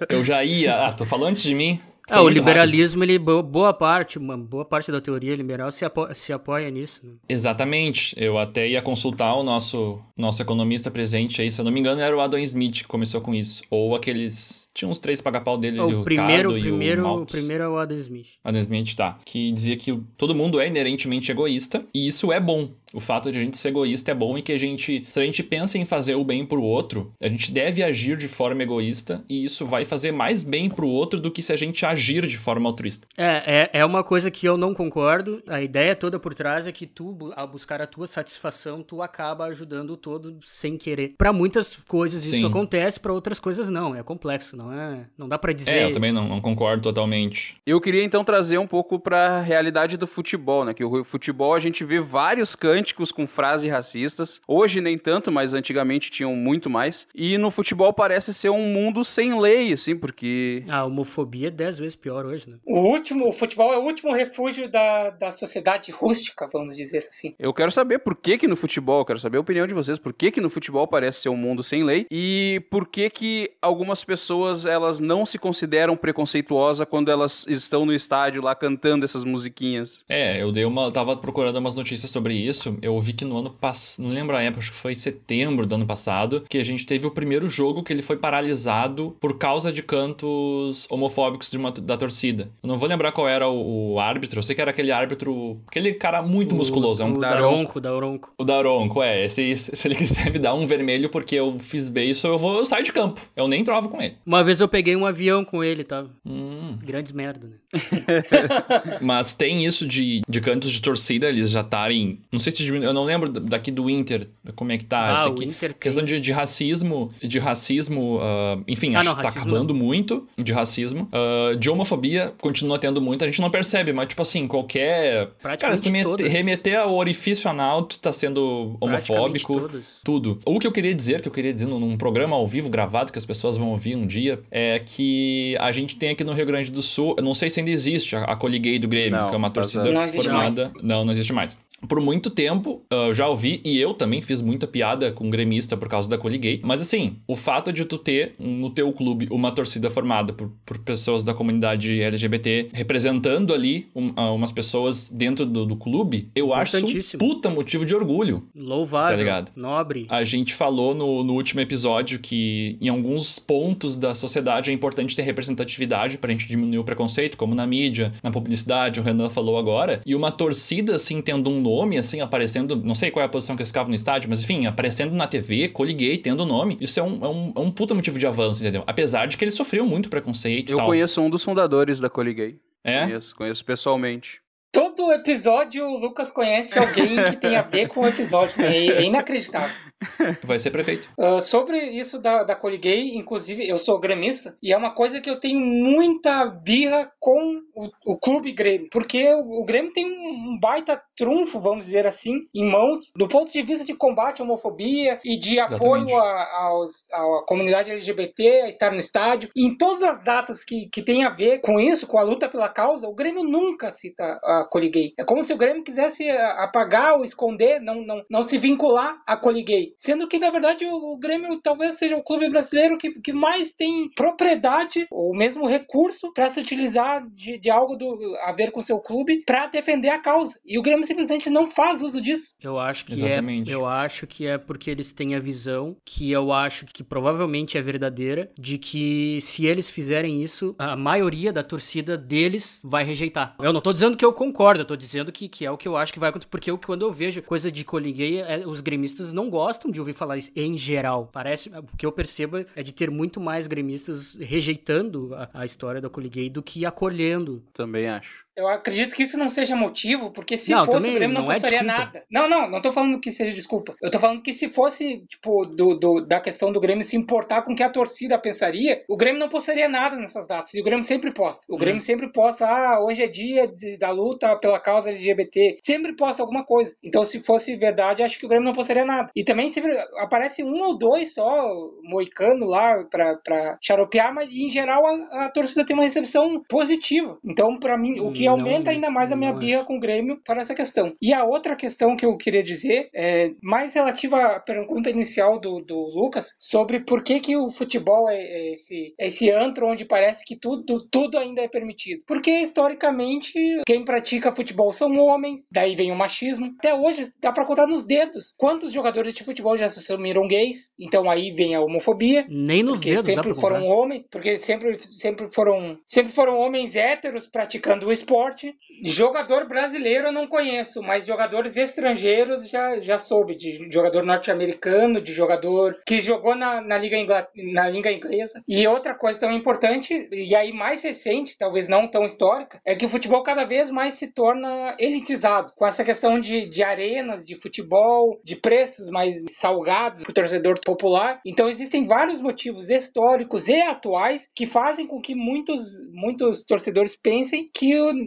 Eu já ia. Ah, tô falando antes de mim. Foi Ah, o liberalismo, ele, bo- boa parte, uma boa parte da teoria liberal se, apo- se apoia nisso. né? Exatamente. Eu até ia consultar o nosso, nosso economista presente aí, se eu não me engano, era o Adam Smith que começou com isso. Ou aqueles. Tinha uns três paga-pau dele, O o primeiro, Ricardo primeiro, o o primeiro é o Adam Smith. Adam Smith, tá. Que dizia que todo mundo é inerentemente egoísta e isso é bom. O fato de a gente ser egoísta é bom e que a gente, se a gente pensa em fazer o bem pro outro, a gente deve agir de forma egoísta e isso vai fazer mais bem pro outro do que se a gente agir de forma altruísta. É, é, é uma coisa que eu não concordo. A ideia toda por trás é que tu, ao buscar a tua satisfação, tu acaba ajudando o todo sem querer. Pra muitas coisas isso Sim. acontece, pra outras coisas não. É complexo, não é? Não dá pra dizer. É, eu também não, não concordo totalmente. Eu queria então trazer um pouco pra realidade do futebol, né? Que o futebol a gente vê vários cânticos com frases racistas. Hoje nem tanto, mas antigamente tinham muito mais. E no futebol parece ser um mundo sem lei, assim, porque A homofobia é dez vezes pior hoje, né? O último, o futebol é o último refúgio da, da sociedade rústica, vamos dizer assim. Eu quero saber por que que no futebol, eu quero saber a opinião de vocês, por que que no futebol parece ser um mundo sem lei e por que que algumas pessoas elas não se consideram preconceituosas quando elas estão no estádio lá cantando essas musiquinhas. É, eu dei uma. Eu tava procurando umas notícias sobre isso. Eu vi que no ano passado. Não lembro a época, acho que foi em setembro do ano passado. Que a gente teve o primeiro jogo que ele foi paralisado por causa de cantos homofóbicos de uma, da torcida. Eu não vou lembrar qual era o, o árbitro. Eu sei que era aquele árbitro. Aquele cara muito musculoso. É um O Daronco. Daronco, Daronco. O Daronco, é. Se, se ele quiser me dar um vermelho porque eu fiz beijo, eu vou eu saio de campo. Eu nem trovo com ele. Uma vez eu peguei um avião com ele, tá? Hum. Grandes merda, né? Mas tem isso de, de cantos de torcida, eles já estarem. Não sei se eu não lembro daqui do Inter, como é que tá. Ah, isso o aqui. Inter tem. Questão de, de racismo, de racismo, ah, enfim, Ah, acho não, que tá racismo acabando muito de racismo. Ah, de homofobia, continua tendo muito, a gente não percebe, mas tipo assim, qualquer. Cara, se tu todas. remeter ao orifício anal, tu tá sendo homofóbico. todas. Tudo. O que eu queria dizer, que eu queria dizer num, programa ao vivo gravado que as pessoas vão ouvir um dia, é que a gente tem aqui no Rio Grande do Sul, eu não sei se ainda existe a, a Coliguei do Grêmio, Não, que é uma tá torcida zero. Não existe formada. mais. Não, não existe mais. Por muito tempo, ah, eu já ouvi, e eu também fiz muita piada com gremista por causa da Coliguei. Mas assim, o fato de tu ter no teu clube uma torcida formada por, por pessoas da comunidade LGBT representando ali um- ah, umas pessoas dentro do, do clube, eu acho um puta motivo de orgulho. Louvável, Tá ligado? nobre. A gente falou no, no último episódio que em alguns pontos da sociedade é importante ter representatividade pra gente diminuir o preconceito, como na mídia, na publicidade, o Renan falou agora. E uma torcida, assim, tendo um nome, assim, aparecendo, não sei qual é a posição que eles ficavam no estádio, mas enfim, aparecendo na TV, coliguei, tendo nome. Isso é um, é um, é um puta motivo de avanço, entendeu? Apesar de que eles sofriam muito preconceito e Eu tal. conheço um dos fundadores da Coliguei. É? Conheço, conheço pessoalmente. Todo episódio o Lucas conhece alguém que tem a ver com o episódio. Né? É inacreditável. Vai ser prefeito. Uh, sobre isso da, da Coliguei, inclusive eu sou gremista, e é uma coisa que eu tenho muita birra com o, o clube Grêmio, porque o, o Grêmio tem um, um, baita trunfo, vamos dizer assim, em mãos, do ponto de vista de combate à homofobia e de apoio a, aos, à comunidade LGBT, a estar no estádio. E em todas as datas que, que tem a ver com isso, com a luta pela causa, o Grêmio nunca cita a Coliguei. É como se o Grêmio quisesse apagar ou esconder, não, não, não se vincular a Coliguei. Sendo que, na verdade, o, Grêmio talvez seja o clube brasileiro que, que mais tem propriedade ou mesmo recurso para se utilizar de, de algo do, a ver com seu clube para defender a causa. E o Grêmio simplesmente não faz uso disso. Eu acho que é, Exatamente. é. Eu acho que é porque eles têm a visão que eu acho que provavelmente é verdadeira de que se eles fizerem isso, a maioria da torcida deles vai rejeitar. Eu não tô dizendo que eu concordo, eu tô dizendo que, que é o que eu acho que vai acontecer. Porque eu, quando eu vejo coisa de coliguei, é, os gremistas não gostam gostam de ouvir falar isso em geral. Parece, o que eu percebo é de ter muito mais gremistas rejeitando a, a história da Coliguei do que acolhendo. Também acho. Eu acredito que isso não seja motivo, porque se não, fosse o Grêmio não, não é nada. Não, não, não tô falando que seja desculpa. Eu tô falando que se fosse, tipo, do, do, da questão do Grêmio se importar com o que a torcida pensaria, o Grêmio não postaria nada nessas datas. E o Grêmio sempre posta. O Grêmio hum. sempre posta, ah, hoje é dia de, da luta pela causa LGBT. Sempre posta alguma coisa. Então, se fosse verdade, acho que o Grêmio não postaria nada. E também sempre aparece um ou dois só, moicano lá, pra, pra xaropear, mas em geral a, a torcida tem uma recepção positiva. Então, para mim, o que que aumenta ainda mais a minha birra com o Grêmio para essa questão. E a outra questão que eu queria dizer é mais relativa à pergunta inicial do, do Lucas sobre por que, que o futebol é, é esse, é esse antro onde parece que tudo, tudo ainda é permitido. Porque historicamente quem pratica futebol são homens, daí vem o machismo. Até hoje dá para contar nos dedos quantos jogadores de futebol já se assumiram gays, então aí vem a homofobia. Nem nos dedos sempre foram homens, porque sempre, sempre foram sempre foram homens héteros praticando o esporte esporte. Jogador brasileiro eu não conheço, mas jogadores estrangeiros já, já soube. De jogador norte-americano, de jogador que jogou na, na, Liga Ingl... na Liga Inglesa. E outra coisa tão importante, e aí mais recente, talvez não tão histórica, é que o futebol cada vez mais se torna elitizado. Com essa questão de, de arenas, de futebol, de preços mais salgados para o torcedor popular. Então existem vários motivos históricos e atuais que fazem com que muitos, muitos torcedores pensem que o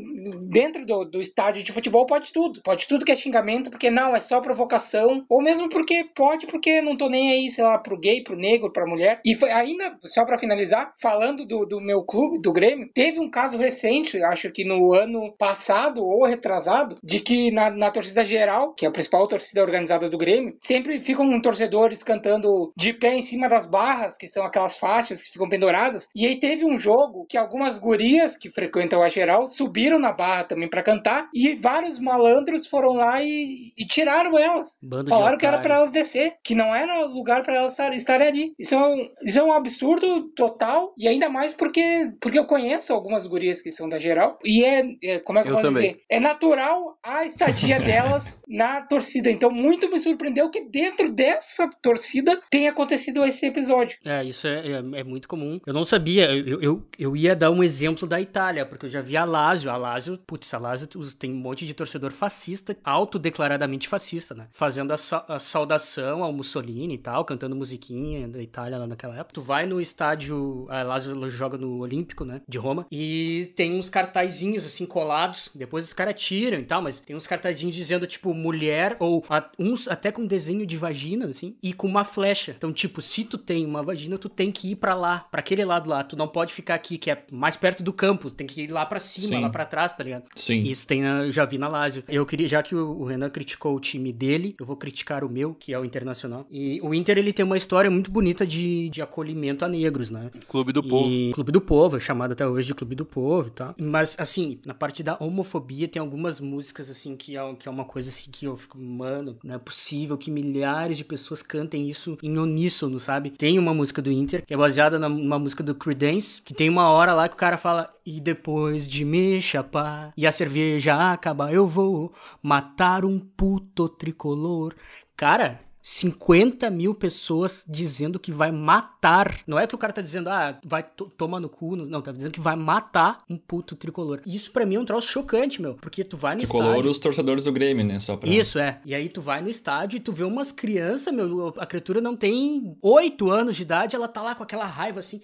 dentro do, do estádio de futebol pode tudo. Pode tudo que é xingamento, porque não, é só provocação. Ou mesmo porque pode, porque não tô nem aí, sei lá, pro gay, pro negro, pra mulher. E foi ainda, só para finalizar, falando do, do meu clube, do Grêmio, teve um caso recente, acho que no ano passado ou retrasado, de que na, na torcida geral, que é a principal torcida organizada do Grêmio, sempre ficam torcedores cantando de pé em cima das barras, que são aquelas faixas que ficam penduradas. E aí teve um jogo que algumas gurias que frequentam a geral subiram subiram na barra também para cantar e vários malandros foram lá e, e tiraram elas. Bando Falaram que era para elas descer, que não era lugar para elas estarem ali. Isso é, um, isso é um absurdo total e ainda mais porque, porque eu conheço algumas gurias que são da geral e é, é como é que eu, posso dizer? É natural a estadia delas na torcida. Então, muito me surpreendeu que dentro dessa torcida tenha acontecido esse episódio. É, isso é, é, é muito comum. Eu não sabia, eu, eu, eu ia dar um exemplo da Itália, porque eu já vi a Lazio a Lazio, putz, a Lazio tem um monte de torcedor fascista, autodeclaradamente fascista, né? Fazendo a, sa a, saudação ao Mussolini e tal, cantando musiquinha da Itália lá naquela época. Tu vai no estádio, a Lazio joga no Olímpico, né? De Roma, e tem uns cartazinhos assim colados, depois os caras tiram e tal, mas tem uns cartazinhos dizendo tipo mulher, ou a, uns até com desenho de vagina, assim, e com uma flecha. Então, tipo, se tu tem uma vagina, tu tem que ir para lá, para aquele lado lá. Tu não pode ficar aqui, que é mais perto do campo, tem que ir lá para cima, Sim. lá pra trás, tá ligado? Sim. Isso tem na, já vi na Lazio. Eu queria, já que o, Renan criticou o time dele, eu vou criticar o meu, que é o Internacional. E o Inter, ele tem uma história muito bonita de, de acolhimento a negros, né? Clube do e, Povo. Clube do Povo, é chamado até hoje de Clube do Povo e tal. Mas, assim, na parte da homofobia, tem algumas músicas, assim, que é, que é uma coisa, assim, que eu fico, mano, não é possível que milhares de pessoas cantem isso em uníssono, sabe? Tem uma música do Inter, que é baseada numa música do Creedence, que tem uma hora lá que o cara fala, e depois de me chapar e a cerveja acabar, eu vou matar um puto tricolor. Cara, 50 mil pessoas dizendo que vai matar. Não é que o cara tá dizendo, ah, vai tomar no cu. Não, tá dizendo que vai matar um puto tricolor. Isso para mim é um troço chocante, meu. Porque tu vai no tricolor, estádio... os torcedores do Grêmio, né? Só pra... Isso, é. E aí tu vai no estádio e tu vê umas crianças, meu, a criatura não tem 8 anos de idade, ela tá lá com aquela raiva assim,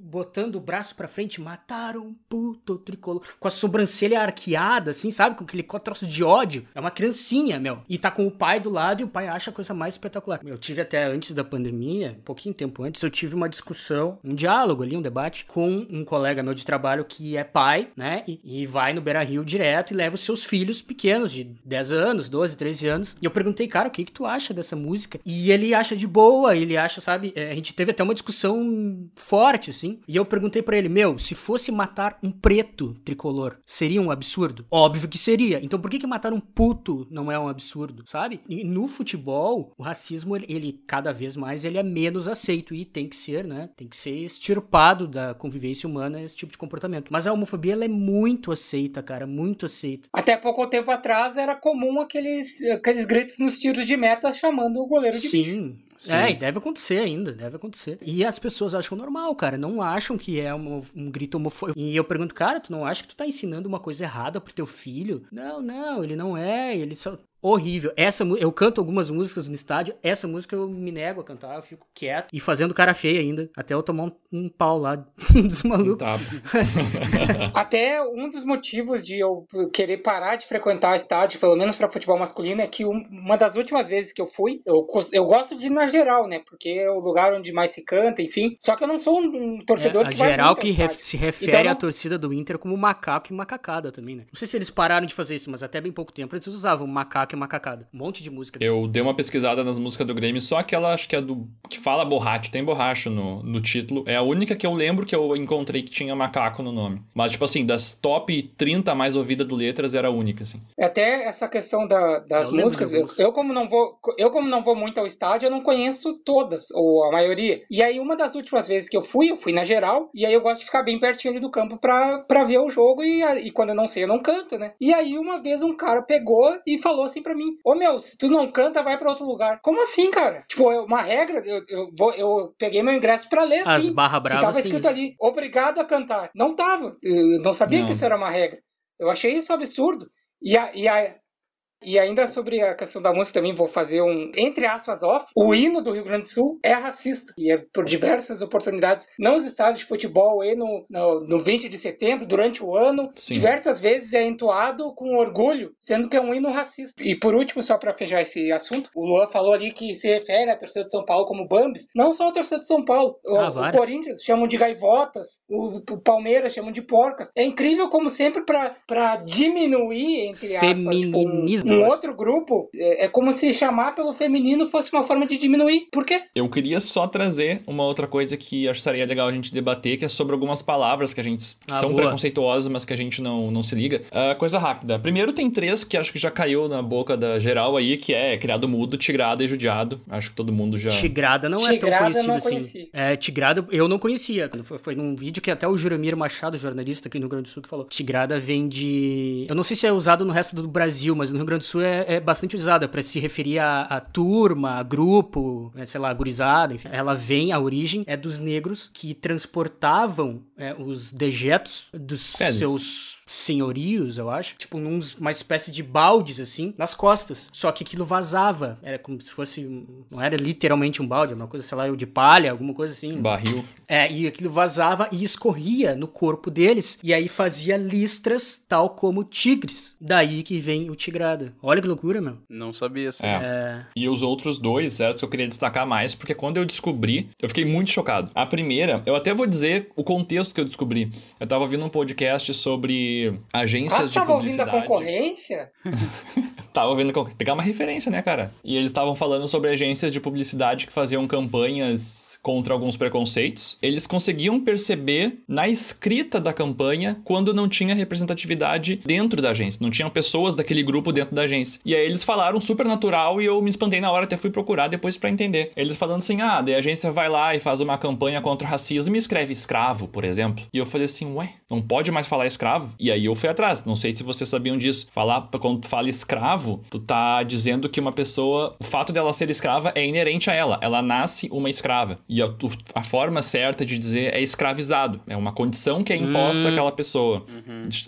botando o braço pra frente, mataram um puto tricolor. Com a sobrancelha arqueada, assim, sabe? Com aquele troço de ódio. É uma criancinha, meu. E tá com o pai do lado e o pai acha a coisa mais espetacular. Eu tive até antes da pandemia, um pouquinho tempo antes, eu tive uma discussão, um diálogo ali, um debate com um colega meu de trabalho que é pai, né? E, e vai no Beira Rio direto e leva os seus filhos pequenos, de 10 anos, 12, 13 anos. E eu perguntei, cara, o que que tu acha dessa música? E ele acha de boa, ele acha, sabe? É, a gente teve até uma discussão forte, assim. E eu perguntei para ele, meu, se fosse matar um preto tricolor, seria um absurdo? Óbvio que seria. Então por que que matar um puto não é um absurdo, sabe? E no futebol, o racismo, ele, ele cada vez mais, ele é menos aceito e tem que ser, né? Tem que ser extirpado da convivência humana esse tipo de comportamento. Mas a homofobia, ela é muito aceita, cara, muito aceita. Até pouco tempo atrás era comum aqueles, aqueles gritos nos tiros de meta chamando o goleiro de Sim. bicho. Sim. É, e deve acontecer ainda, deve acontecer. E as pessoas acham normal, cara, não acham que é um, um grito homofóbico. E eu pergunto, cara, tu não acha que tu tá ensinando uma coisa errada pro teu filho? Não, não, ele não é, ele só horrível. Essa eu canto algumas músicas no estádio, essa música eu me nego a cantar, eu fico quieto e fazendo cara feia ainda, até eu tomar um, um pau lá dos malucos. Tá. até um dos motivos de eu querer parar de frequentar estádio, pelo menos para futebol masculino, é que uma das últimas vezes que eu fui, eu, eu gosto de ir na geral, né? Porque é o lugar onde mais se canta, enfim. Só que eu não sou um torcedor é, que vai geral que ref, se refere então, à torcida do Inter como macaco e macacada também, né? Não sei se eles pararam de fazer isso, mas até bem pouco tempo eles usavam macaco e macacada. Um monte de música. Eu dei uma pesquisada nas músicas do Grêmio, só aquela, acho que é do. que fala borracho, tem borracho no, no título. É a única que eu lembro que eu encontrei que tinha macaco no nome. Mas, tipo assim, das top 30 mais ouvidas do Letras, era a única, assim. É até essa questão da, das eu músicas, eu, eu, como não vou. Eu, como não vou muito ao estádio, eu não conheço todas, ou a maioria. E aí, uma das últimas vezes que eu fui, eu fui na geral, e aí eu gosto de ficar bem pertinho ali do campo pra, pra ver o jogo, e, e quando eu não sei, eu não canto, né? E aí, uma vez um cara pegou e falou assim pra mim: Ô meu, se tu não canta, vai para outro lugar. Como assim, cara? Tipo, é uma regra, eu, eu, vou, eu peguei meu ingresso para ler. As assim, barra bravas. tava escrito ali, obrigado a cantar. Não tava. Eu não sabia não. que isso era uma regra. Eu achei isso absurdo. E a, e a, e ainda sobre a questão da música também vou fazer um, entre aspas, off. O hino do Rio Grande do Sul é racista. E é por diversas oportunidades, não nos estádios de futebol e no, no, no 20 de setembro, durante o ano, Sim. diversas vezes é entoado com orgulho, sendo que é um hino racista. E por último, só para fechar esse assunto, o Luan falou ali que se refere à torcida de São Paulo como Bambis. Não só a torcida de São Paulo. Ah, o, o, Corinthians chamam de gaivotas, o, o, Palmeiras chamam de porcas. É incrível como sempre para diminuir, entre aspas, tipo, um, um outro grupo, é, é, como se chamar pelo feminino fosse uma forma de diminuir. Por quê? Eu queria só trazer uma outra coisa que acho que seria legal a gente debater, que é sobre algumas palavras que a gente ah, são boa. preconceituosas, mas que a gente não, não se liga. Uh, coisa rápida. Primeiro tem três que acho que já caiu na boca da geral aí, que é criado mudo, tigrada e judiado. Acho que todo mundo já. Tigrada não tigrada é tão conhecido assim. Conheci. É, tigrada eu não conhecia. Foi, foi num vídeo que até o Juramir Machado, jornalista aqui no Rio Grande do Sul, que falou. Tigrada vem de. Eu não sei se é usado no resto do Brasil, mas no Rio Grande do Sul é é, bastante usada para se referir a, a, turma, a grupo, é, sei lá, gurizada, enfim. Ela vem, a origem é dos negros que transportavam é, os dejetos dos é, seus senhorios, eu acho, tipo num, uma espécie de baldes assim, nas costas. Só que aquilo vazava, era como se fosse, não era literalmente um balde, uma coisa, sei lá, de palha, alguma coisa assim. Barril. É, e aquilo vazava e escorria no corpo deles, e aí fazia listras, tal como tigres. Daí que vem o tigrada. Olha que loucura, meu. Não sabia assim. É. é. E os outros dois, certo, que eu queria destacar mais, porque quando eu descobri, eu fiquei muito chocado. A primeira, eu até vou dizer o contexto que eu descobri. Eu tava ouvindo um podcast sobre agências ah, de tava publicidade. ouvindo a concorrência? tava ouvindo pegar uma referência, né, cara? E eles estavam falando sobre agências de publicidade que faziam campanhas contra alguns preconceitos. Eles conseguiam perceber na escrita da campanha quando não tinha representatividade dentro da agência, não tinham pessoas daquele grupo dentro dentro da agência. E aí eles falaram super natural e eu me espantei na hora, até fui procurar depois pra entender. Eles falando assim: ah, daí a agência vai lá e faz uma campanha contra o racismo e escreve escravo, por exemplo. E eu falei assim: ué, não pode mais falar escravo? E aí eu fui atrás. Não sei se vocês sabiam disso. Falar, quando tu fala escravo, tu tá dizendo que uma pessoa, o fato dela ser escrava é inerente a ela. Ela nasce uma escrava. E a, a forma certa de dizer é escravizado. É uma condição que é imposta Hum. àquela pessoa.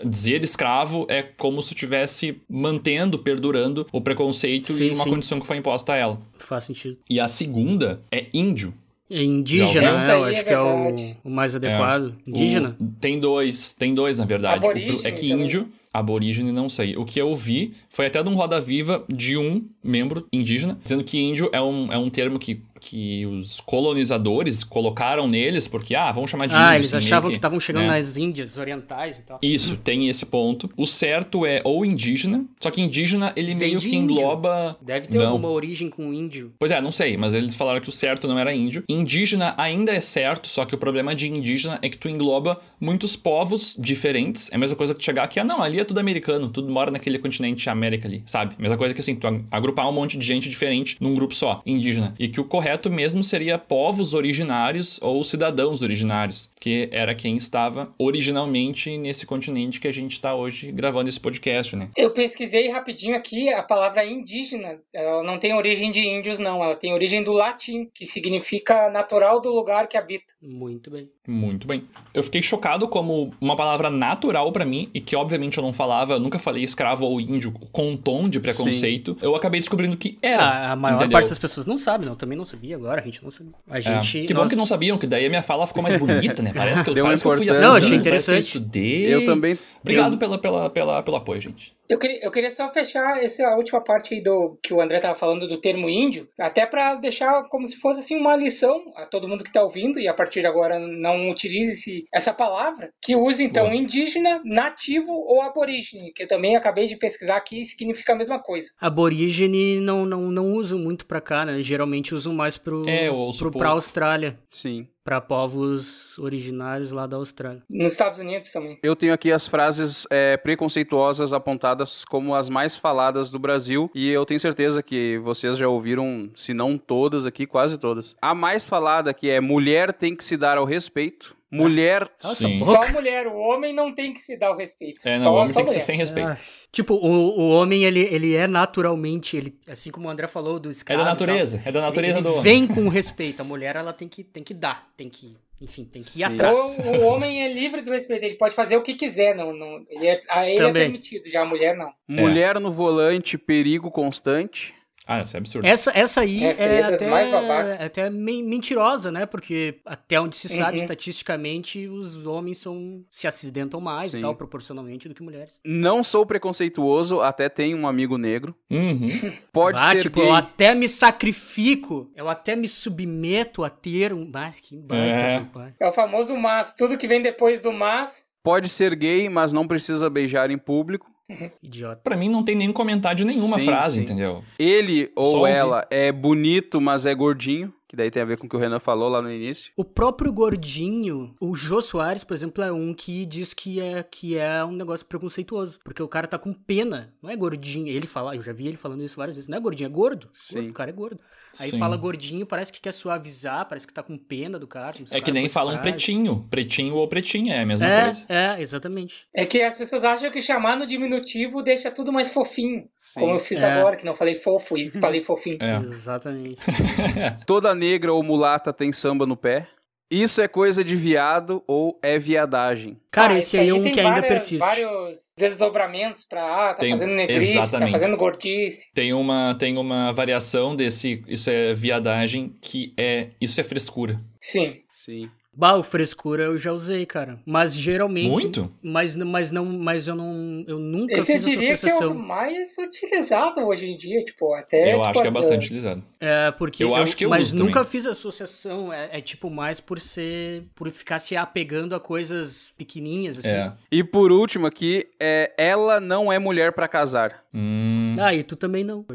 Dizer escravo é como se tu estivesse mantendo, perdurando o preconceito Sim, e uma sim. condição que foi imposta a ela. Faz sentido. E a segunda é índio. É indígena, né? Eu acho é que é o, o mais adequado. Indígena? O- tem dois, tem dois, na verdade. O- é que também. índio, aborígene, não sei. O que eu vi foi até de um Roda Viva de um membro indígena, dizendo que índio é um, é um termo que, que os colonizadores colocaram neles, porque, ah, vamos chamar de. Ah, eles assim, meio achavam que estavam chegando né? nas Índias orientais e tal. Isso, tem esse ponto. O certo é ou indígena, só que indígena ele Vem meio que engloba. Deve ter não. alguma origem com índio. Pois é, não sei, mas eles falaram que o certo não era índio. Indígena ainda é certo, só que o problema de indígena é que tu engloba muitos povos diferentes. É a mesma coisa que chegar aqui, ah, não, ali é tudo americano, tudo mora naquele continente América ali, sabe? Mesma coisa que assim, tu agrupar um monte de gente diferente num grupo só, indígena. E que o correto mesmo seria povos originários ou cidadãos originários, que era quem estava originalmente nesse continente que a gente está hoje gravando esse podcast, né? Eu pesquisei rapidinho aqui, a palavra indígena, ela não tem origem de índios, não. Ela tem origem do latim, que significa natural do lugar que habita. Muito bem. Muito bem. Eu fiquei chocado como uma palavra natural pra mim e que obviamente eu não falava, eu nunca falei escravo ou índio com um tom de preconceito. Eu acabei descobrindo que era. Ah, a maior entendeu? parte das pessoas não sabe, não. Eu também não sabia agora, a gente não sabia. A É, gente. que bom nós- que não sabiam, que daí a minha fala ficou mais bonita, né? Parece que eu, parece que eu fui importância. Não, achei parece que eu interessante. estudei. Eu também. Obrigado pela, pela, pela, pelo apoio, gente. Eu queria, eu queria só fechar essa última parte aí do que o André estava falando do termo índio, até para deixar como se fosse assim uma lição a todo mundo que está ouvindo e a partir de agora não utilize esse, essa palavra, que use então Boa. indígena, nativo ou aborígene, que eu também acabei de pesquisar aqui e significa a mesma coisa. Aborígene não, não, não usam muito pra cá, né? Geralmente usam mais pro, É, pra Austrália. Sim. Pra povos originários lá da Austrália. Nos Estados Unidos também. Eu tenho aqui as frases é, preconceituosas apontadas como as mais faladas do Brasil e eu tenho certeza que vocês já ouviram, se não todas aqui, quase todas. A mais falada que é mulher tem que se dar ao respeito. Mulher Nossa. Só mulher, o homem não tem que se dar o respeito. É, não, só, o homem só tem que ser mulher. sem respeito. Ah, tipo, o, o homem, ele, ele é naturalmente, ele, assim como o André falou do É escravo da e tal, natureza, é da natureza ele do homem. vem com respeito. A mulher, ela tem que, tem que dar, tem que, enfim, tem que ir Sim. atrás. O, o homem é livre do respeito, ele pode fazer o que quiser, não, não, ele é, a ele Também. é permitido, já a mulher não. mulher no volante, perigo constante. Ah, isso é absurdo. Essa, essa aí Essa é aí é das até, é até men- mentirosa, né? Porque até onde se sabe, Uhum. estatisticamente, os homens são, se acidentam mais Sim. e tal, proporcionalmente, do que mulheres. Não sou preconceituoso, até tenho um amigo negro. Uhum. Pode ah, ser tipo, gay. eu até me sacrifico, eu até me submeto a ter um... Mas que baita, É. É o famoso mas, tudo que vem depois do mas, Pode ser gay, mas não precisa beijar em público. Idiota. Pra mim não tem nem comentário de nenhuma Sim, frase, sim. entendeu? Ele Só ou ouvir. ela é bonito, mas é gordinho. Que daí tem a ver com o que o Renan falou lá no início. O próprio gordinho, o Jô Soares, por exemplo, é um que diz que é, que é um negócio preconceituoso. Porque o cara tá com pena, não é gordinho. Ele fala, eu já vi ele falando isso várias vezes. Não é gordinho, é gordo. Gordo, O cara é gordo. Aí Sim. fala gordinho, parece que quer suavizar, parece que tá com pena do cara. É que nem falam frágil. pretinho. Pretinho ou pretinha, é a mesma É, coisa. é, exatamente. é que as pessoas acham que chamar no diminutivo deixa tudo mais fofinho. Sim. Como eu fiz É. agora, que não falei fofo e falei fofinho. É. Exatamente. Toda negra ou mulata tem samba no pé. Isso é coisa de viado ou é viadagem? Cara, Ah, esse aí é um que ainda várias- persiste. vários desdobramentos pra, ah, tá Tem- fazendo negrice, exatamente. tá fazendo gordice. Tem uma, tem uma variação desse isso é viadagem que é isso é frescura. Sim. Sim. Bah, o frescura eu já usei, cara. Mas geralmente. Muito? Mas, mas não, mas eu não. Eu nunca Esse eu fiz diria que é o associação. mais utilizado hoje em dia, tipo, até... eu tipo, acho que é as- bastante utilizado. É, porque Eu acho que eu mas uso nunca também. fiz associação, é, é tipo mais por ser, por ficar se apegando a coisas pequenininhas, assim. É. E por último aqui, é ela não é mulher pra casar. Hum, Ah, e tu também não.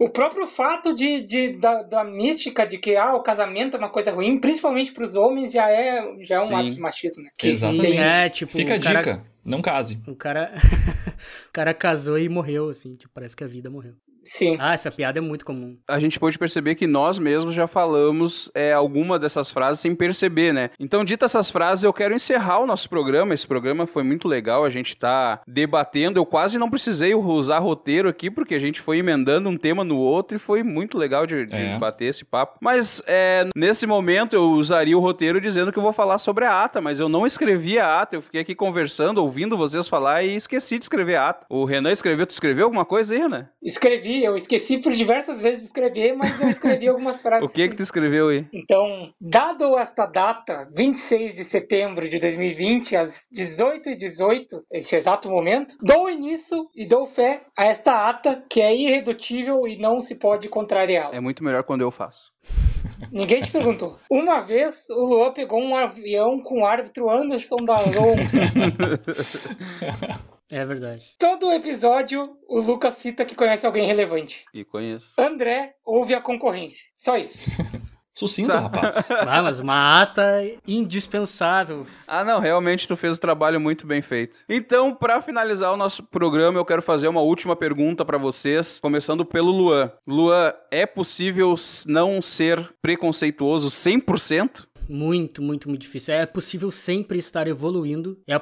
O próprio fato de, de da, da, mística de que ah, o casamento é uma coisa ruim, principalmente para os homens, já é, já é um ato de machismo, né? Exatamente. Sim, é, tipo, Fica a cara, dica, não case. O cara, o cara casou e morreu, assim, tipo, parece que a vida morreu. Sim. Ah, essa piada é muito comum. A gente pode perceber que nós mesmos já falamos é, alguma dessas frases sem perceber, né? Então, dita essas frases, eu quero encerrar o nosso programa. Esse programa foi muito legal, a gente tá debatendo. Eu quase não precisei usar roteiro aqui, porque a gente foi emendando um tema no outro e foi muito legal de, de é. bater esse papo. Mas, é, nesse momento, eu usaria o roteiro dizendo que eu vou falar sobre a ata, mas eu não escrevi a ata. Eu fiquei aqui conversando, ouvindo vocês falar e esqueci de escrever a ata. O Renan escreveu, tu escreveu alguma coisa aí, Renan? Escrevi eu esqueci por diversas vezes de escrever, mas eu escrevi algumas frases. o que que tu escreveu aí? Então, dado esta data, 26 de setembro de 2020, às 18h18, este exato momento, dou início e dou fé a esta ata que é irredutível e não se pode contrariá-la. É muito melhor quando eu faço. Ninguém te perguntou. Uma vez o Luan pegou um avião com o árbitro Anderson da Alonso. É verdade. Todo episódio, o Lucas cita que conhece alguém relevante. E conheço. André ouve a concorrência. Só isso. Sucinto, tá. rapaz. Ah, mas uma ata indispensável. Ah, não, realmente tu fez o trabalho muito bem feito. Então, para finalizar o nosso programa, eu quero fazer uma última pergunta para vocês, começando pelo Luan. Luan, é possível não ser preconceituoso 100%? Muito, muito, muito difícil. É possível sempre estar evoluindo. É,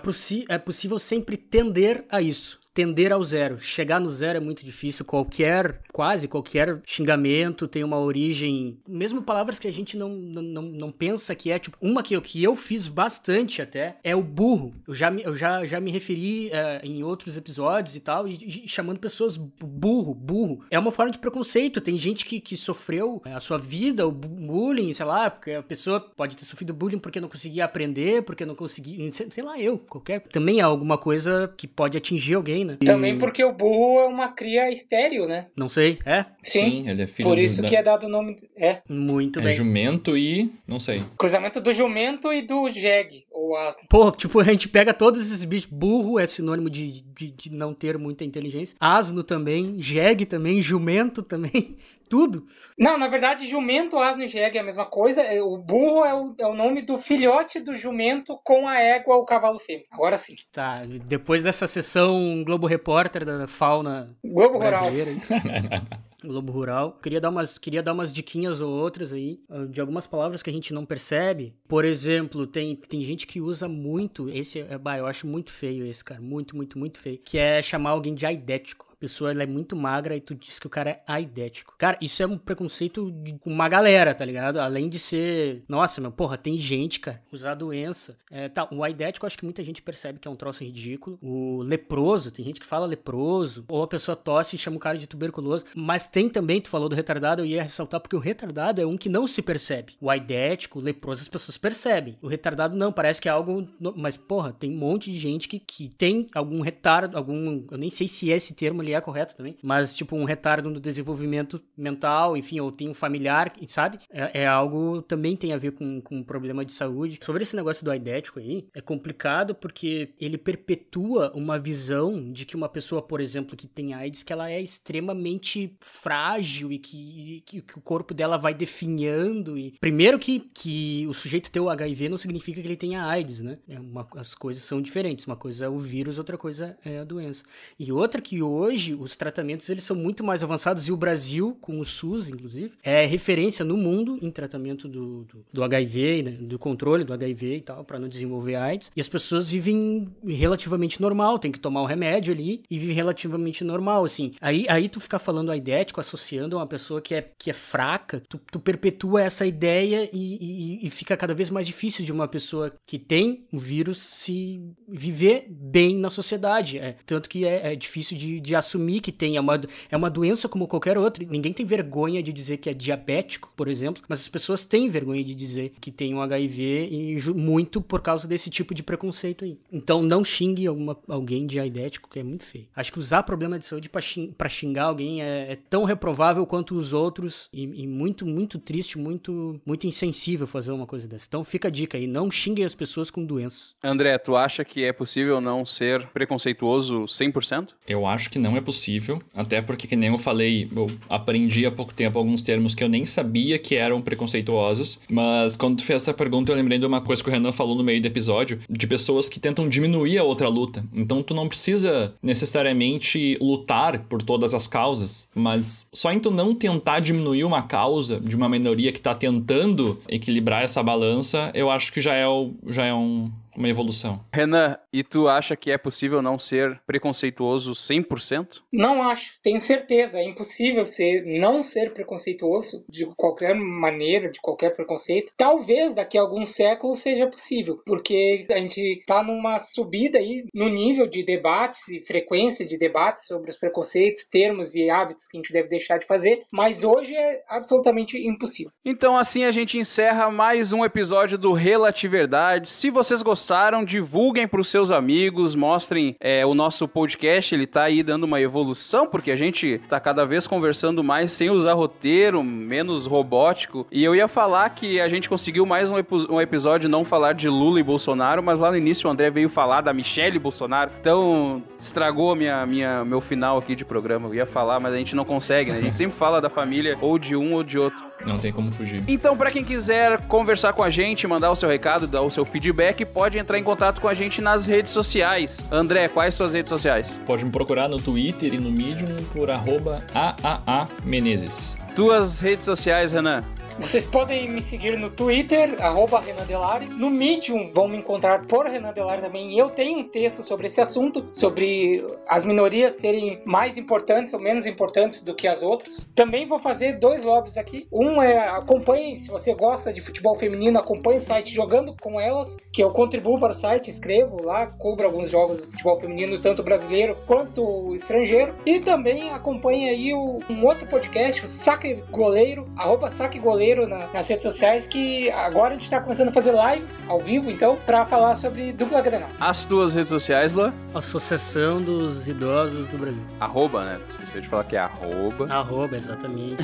é possível sempre tender a isso tender ao zero. Chegar no zero é muito difícil. Qualquer, quase qualquer xingamento tem uma origem. Mesmo palavras que a gente não, não, não pensa que é. Tipo, uma que eu, que eu fiz bastante até é o burro. Eu já, eu já, já me referi é, em outros episódios e tal, e, e, chamando pessoas burro, burro. É uma forma de preconceito. Tem gente que, que sofreu é, a sua vida, o bullying, sei lá, porque a pessoa pode ter sofrido bullying porque não conseguia aprender, porque não conseguia. Sei, sei lá, eu, qualquer. Também é alguma coisa que pode atingir alguém, né? Também porque o burro é uma cria estéreo, né? Não sei, é? Sim, Sim ele é filho Por isso do, que é dado o nome. É. Muito é bem. jumento e. não sei. Cruzamento do jumento e do jegue, ou asno. Pô, tipo, a gente pega todos esses bichos. Burro é sinônimo de, de, de não ter muita inteligência. Asno também, jegue também, jumento também tudo. Não, na verdade, jumento, asno e jegue é a mesma coisa. É, o burro é o, é o nome do filhote do jumento com a égua, o cavalo fêmea. Agora sim. Tá, depois dessa sessão Globo Repórter da fauna Globo Rural. Globo Rural. Queria dar umas, queria dar umas diquinhas ou outras aí, ah, de algumas palavras que a gente não percebe. Por exemplo, tem, tem gente que usa muito, esse é, bah, eu acho muito feio esse, cara, muito, muito, muito feio, que é chamar alguém de aidético pessoa ela é muito magra e tu diz que o cara é aidético. Cara, isso é um preconceito com uma galera, tá ligado? Além de ser. Nossa, meu, porra, tem gente, cara, usar doença. É, tá, o aidético acho que muita gente percebe que é um troço ridículo. O leproso, tem gente que fala leproso. Ou a pessoa tosse e chama o cara de tuberculoso. Mas tem também, tu falou do retardado, eu ia ressaltar, porque o retardado é um que não se percebe. O aidético, o leproso, as pessoas percebem. O retardado não, parece que é algo. Mas, porra, tem um monte de gente que, que tem algum retardo, algum. Eu nem sei se é esse termo ele é correto também, mas tipo um retardo no desenvolvimento mental, enfim, ou tem um familiar, sabe? É, é algo também tem a ver com, com um problema de saúde. Sobre esse negócio do aidético aí, é complicado porque ele perpetua uma visão de que uma pessoa, por exemplo, que tem AIDS, que ela é extremamente frágil e que, que, que o corpo dela vai definhando e primeiro que, que o sujeito ter o HIV não significa que ele tenha AIDS, né? É uma, as coisas são diferentes. Uma coisa é o vírus, outra coisa é a doença. E outra que hoje hoje os tratamentos eles são muito mais avançados e o Brasil, com o SUS, inclusive, é referência no mundo em tratamento do, do, do HIV, né, do controle do HIV e tal, para não desenvolver AIDS. E as pessoas vivem relativamente normal, tem que tomar o um remédio ali e vive relativamente normal, assim. Aí, aí tu ficar falando aidético, associando a uma pessoa que é, que é fraca, tu, tu perpetua essa ideia e, e, e fica cada vez mais difícil de uma pessoa que tem o vírus se viver bem na sociedade. É, tanto que é, é difícil de, de assumir que tem, é uma, é uma doença como qualquer outra. Ninguém tem vergonha de dizer que é diabético, por exemplo, mas as pessoas têm vergonha de dizer que tem um HIV e muito por causa desse tipo de preconceito aí. Então não xingue alguma, alguém de aidético, que é muito feio. Acho que usar problema de saúde para xingar alguém é, é, tão reprovável quanto os outros e, e, muito, muito triste, muito, muito insensível fazer uma coisa dessa. Então fica a dica aí, não xingue as pessoas com doenças. André, tu acha que é possível não ser preconceituoso 100%? Eu acho que não é possível. Até porque, que nem eu falei, eu aprendi há pouco tempo alguns termos que eu nem sabia que eram preconceituosos. Mas quando tu fez essa pergunta, eu lembrei de uma coisa que o Renan falou no meio do episódio, de pessoas que tentam diminuir a outra luta. Então tu não precisa necessariamente lutar por todas as causas, mas só em tu não tentar diminuir uma causa de uma minoria que tá tentando equilibrar essa balança, eu acho que já é, o, já é um, uma evolução. Renan, e tu acha que é possível não ser preconceituoso 100%? Não acho, tenho certeza. É impossível ser, não ser preconceituoso de qualquer maneira, de qualquer preconceito. Talvez daqui a alguns séculos seja possível, porque a gente está numa subida aí no nível de debates e frequência de debates sobre os preconceitos, termos e hábitos que a gente deve deixar de fazer, mas hoje é absolutamente impossível. Então assim a gente encerra mais um episódio do Relatividade. Se vocês gostaram, gostaram, divulguem para os seus amigos, mostrem é, o nosso podcast, ele tá aí dando uma evolução, porque a gente tá cada vez conversando mais sem usar roteiro, menos robótico. E eu ia falar que a gente conseguiu mais um, um episódio não falar de Lula e Bolsonaro, mas lá no início o André veio falar da Michelle Bolsonaro, então estragou minha, minha, meu final aqui de programa. Eu ia falar, mas a gente não consegue, né? A gente sempre fala da família ou de um ou de outro. Não tem como fugir. Então, para quem quiser conversar com a gente, mandar o seu recado, dar o seu feedback, pode entrar em contato com a gente nas redes sociais. André, quais suas redes sociais? Pode me procurar no Twitter e no Medium por arroba AAA Menezes. Tuas redes sociais, Renan? Vocês podem me seguir no Twitter, arroba Renan Delari. No Medium vão me encontrar por Renan Delari também. Eu tenho um texto sobre esse assunto, sobre as minorias serem mais importantes ou menos importantes do que as outras. Também vou fazer dois lobbies aqui. Um é acompanhe, se você gosta de futebol feminino, acompanhe o site Jogando com Elas, que eu contribuo para o site, escrevo lá, cubro alguns jogos de futebol feminino, tanto brasileiro quanto estrangeiro. E também acompanhe aí um outro podcast, o Saque Goleiro, arroba Saque Goleiro na, nas redes sociais que agora a gente está começando a fazer lives ao vivo, então, para falar sobre dupla Grenal. As tuas redes sociais, Lã? Associação dos Idosos do Brasil. Arroba, né? Esqueci de falar que é arroba. Arroba, exatamente.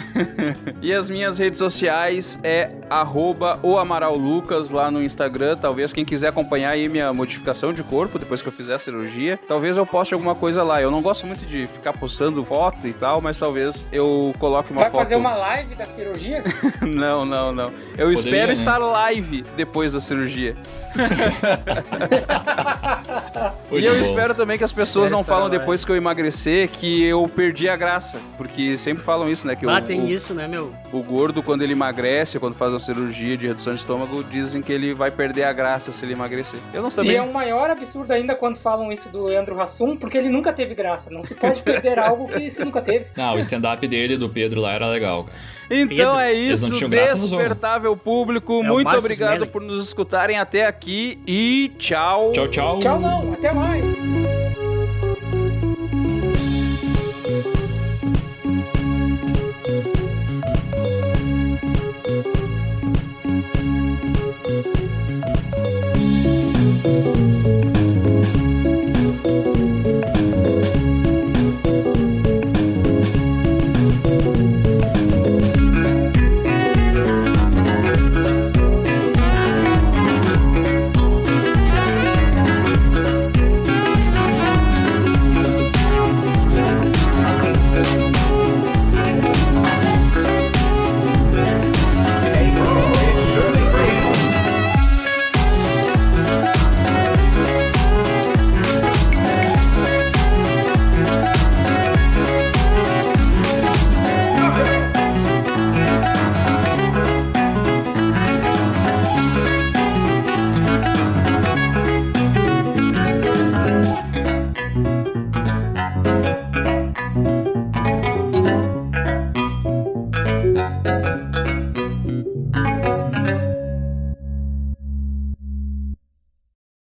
e as minhas redes sociais é arroba o Amaral Lucas lá no Instagram. Talvez quem quiser acompanhar aí minha modificação de corpo depois que eu fizer a cirurgia, talvez eu poste alguma coisa lá. Eu não gosto muito de ficar postando foto e tal, mas talvez eu coloque uma Vai foto. Vai fazer uma live da cirurgia? Não, não, não. Eu Poderia, espero né? estar live depois da cirurgia. e eu bom. espero também que as pessoas não falam depois que eu emagrecer que eu perdi a graça. Porque sempre falam isso, né? Que ah, o, tem o, isso, né, meu? O gordo, quando ele emagrece, quando faz uma cirurgia de redução de estômago, dizem que ele vai perder a graça se ele emagrecer. Eu não sabia. E é um maior absurdo ainda quando falam isso do Leandro Hassum, porque ele nunca teve graça. Não se pode perder algo que se nunca teve. Não, o stand-up dele do Pedro lá era legal, cara. Então Pedro. é isso, despertável público. É muito obrigado Smelly. por nos escutarem até aqui e tchau. Tchau, tchau. Tchau, não. Até mais.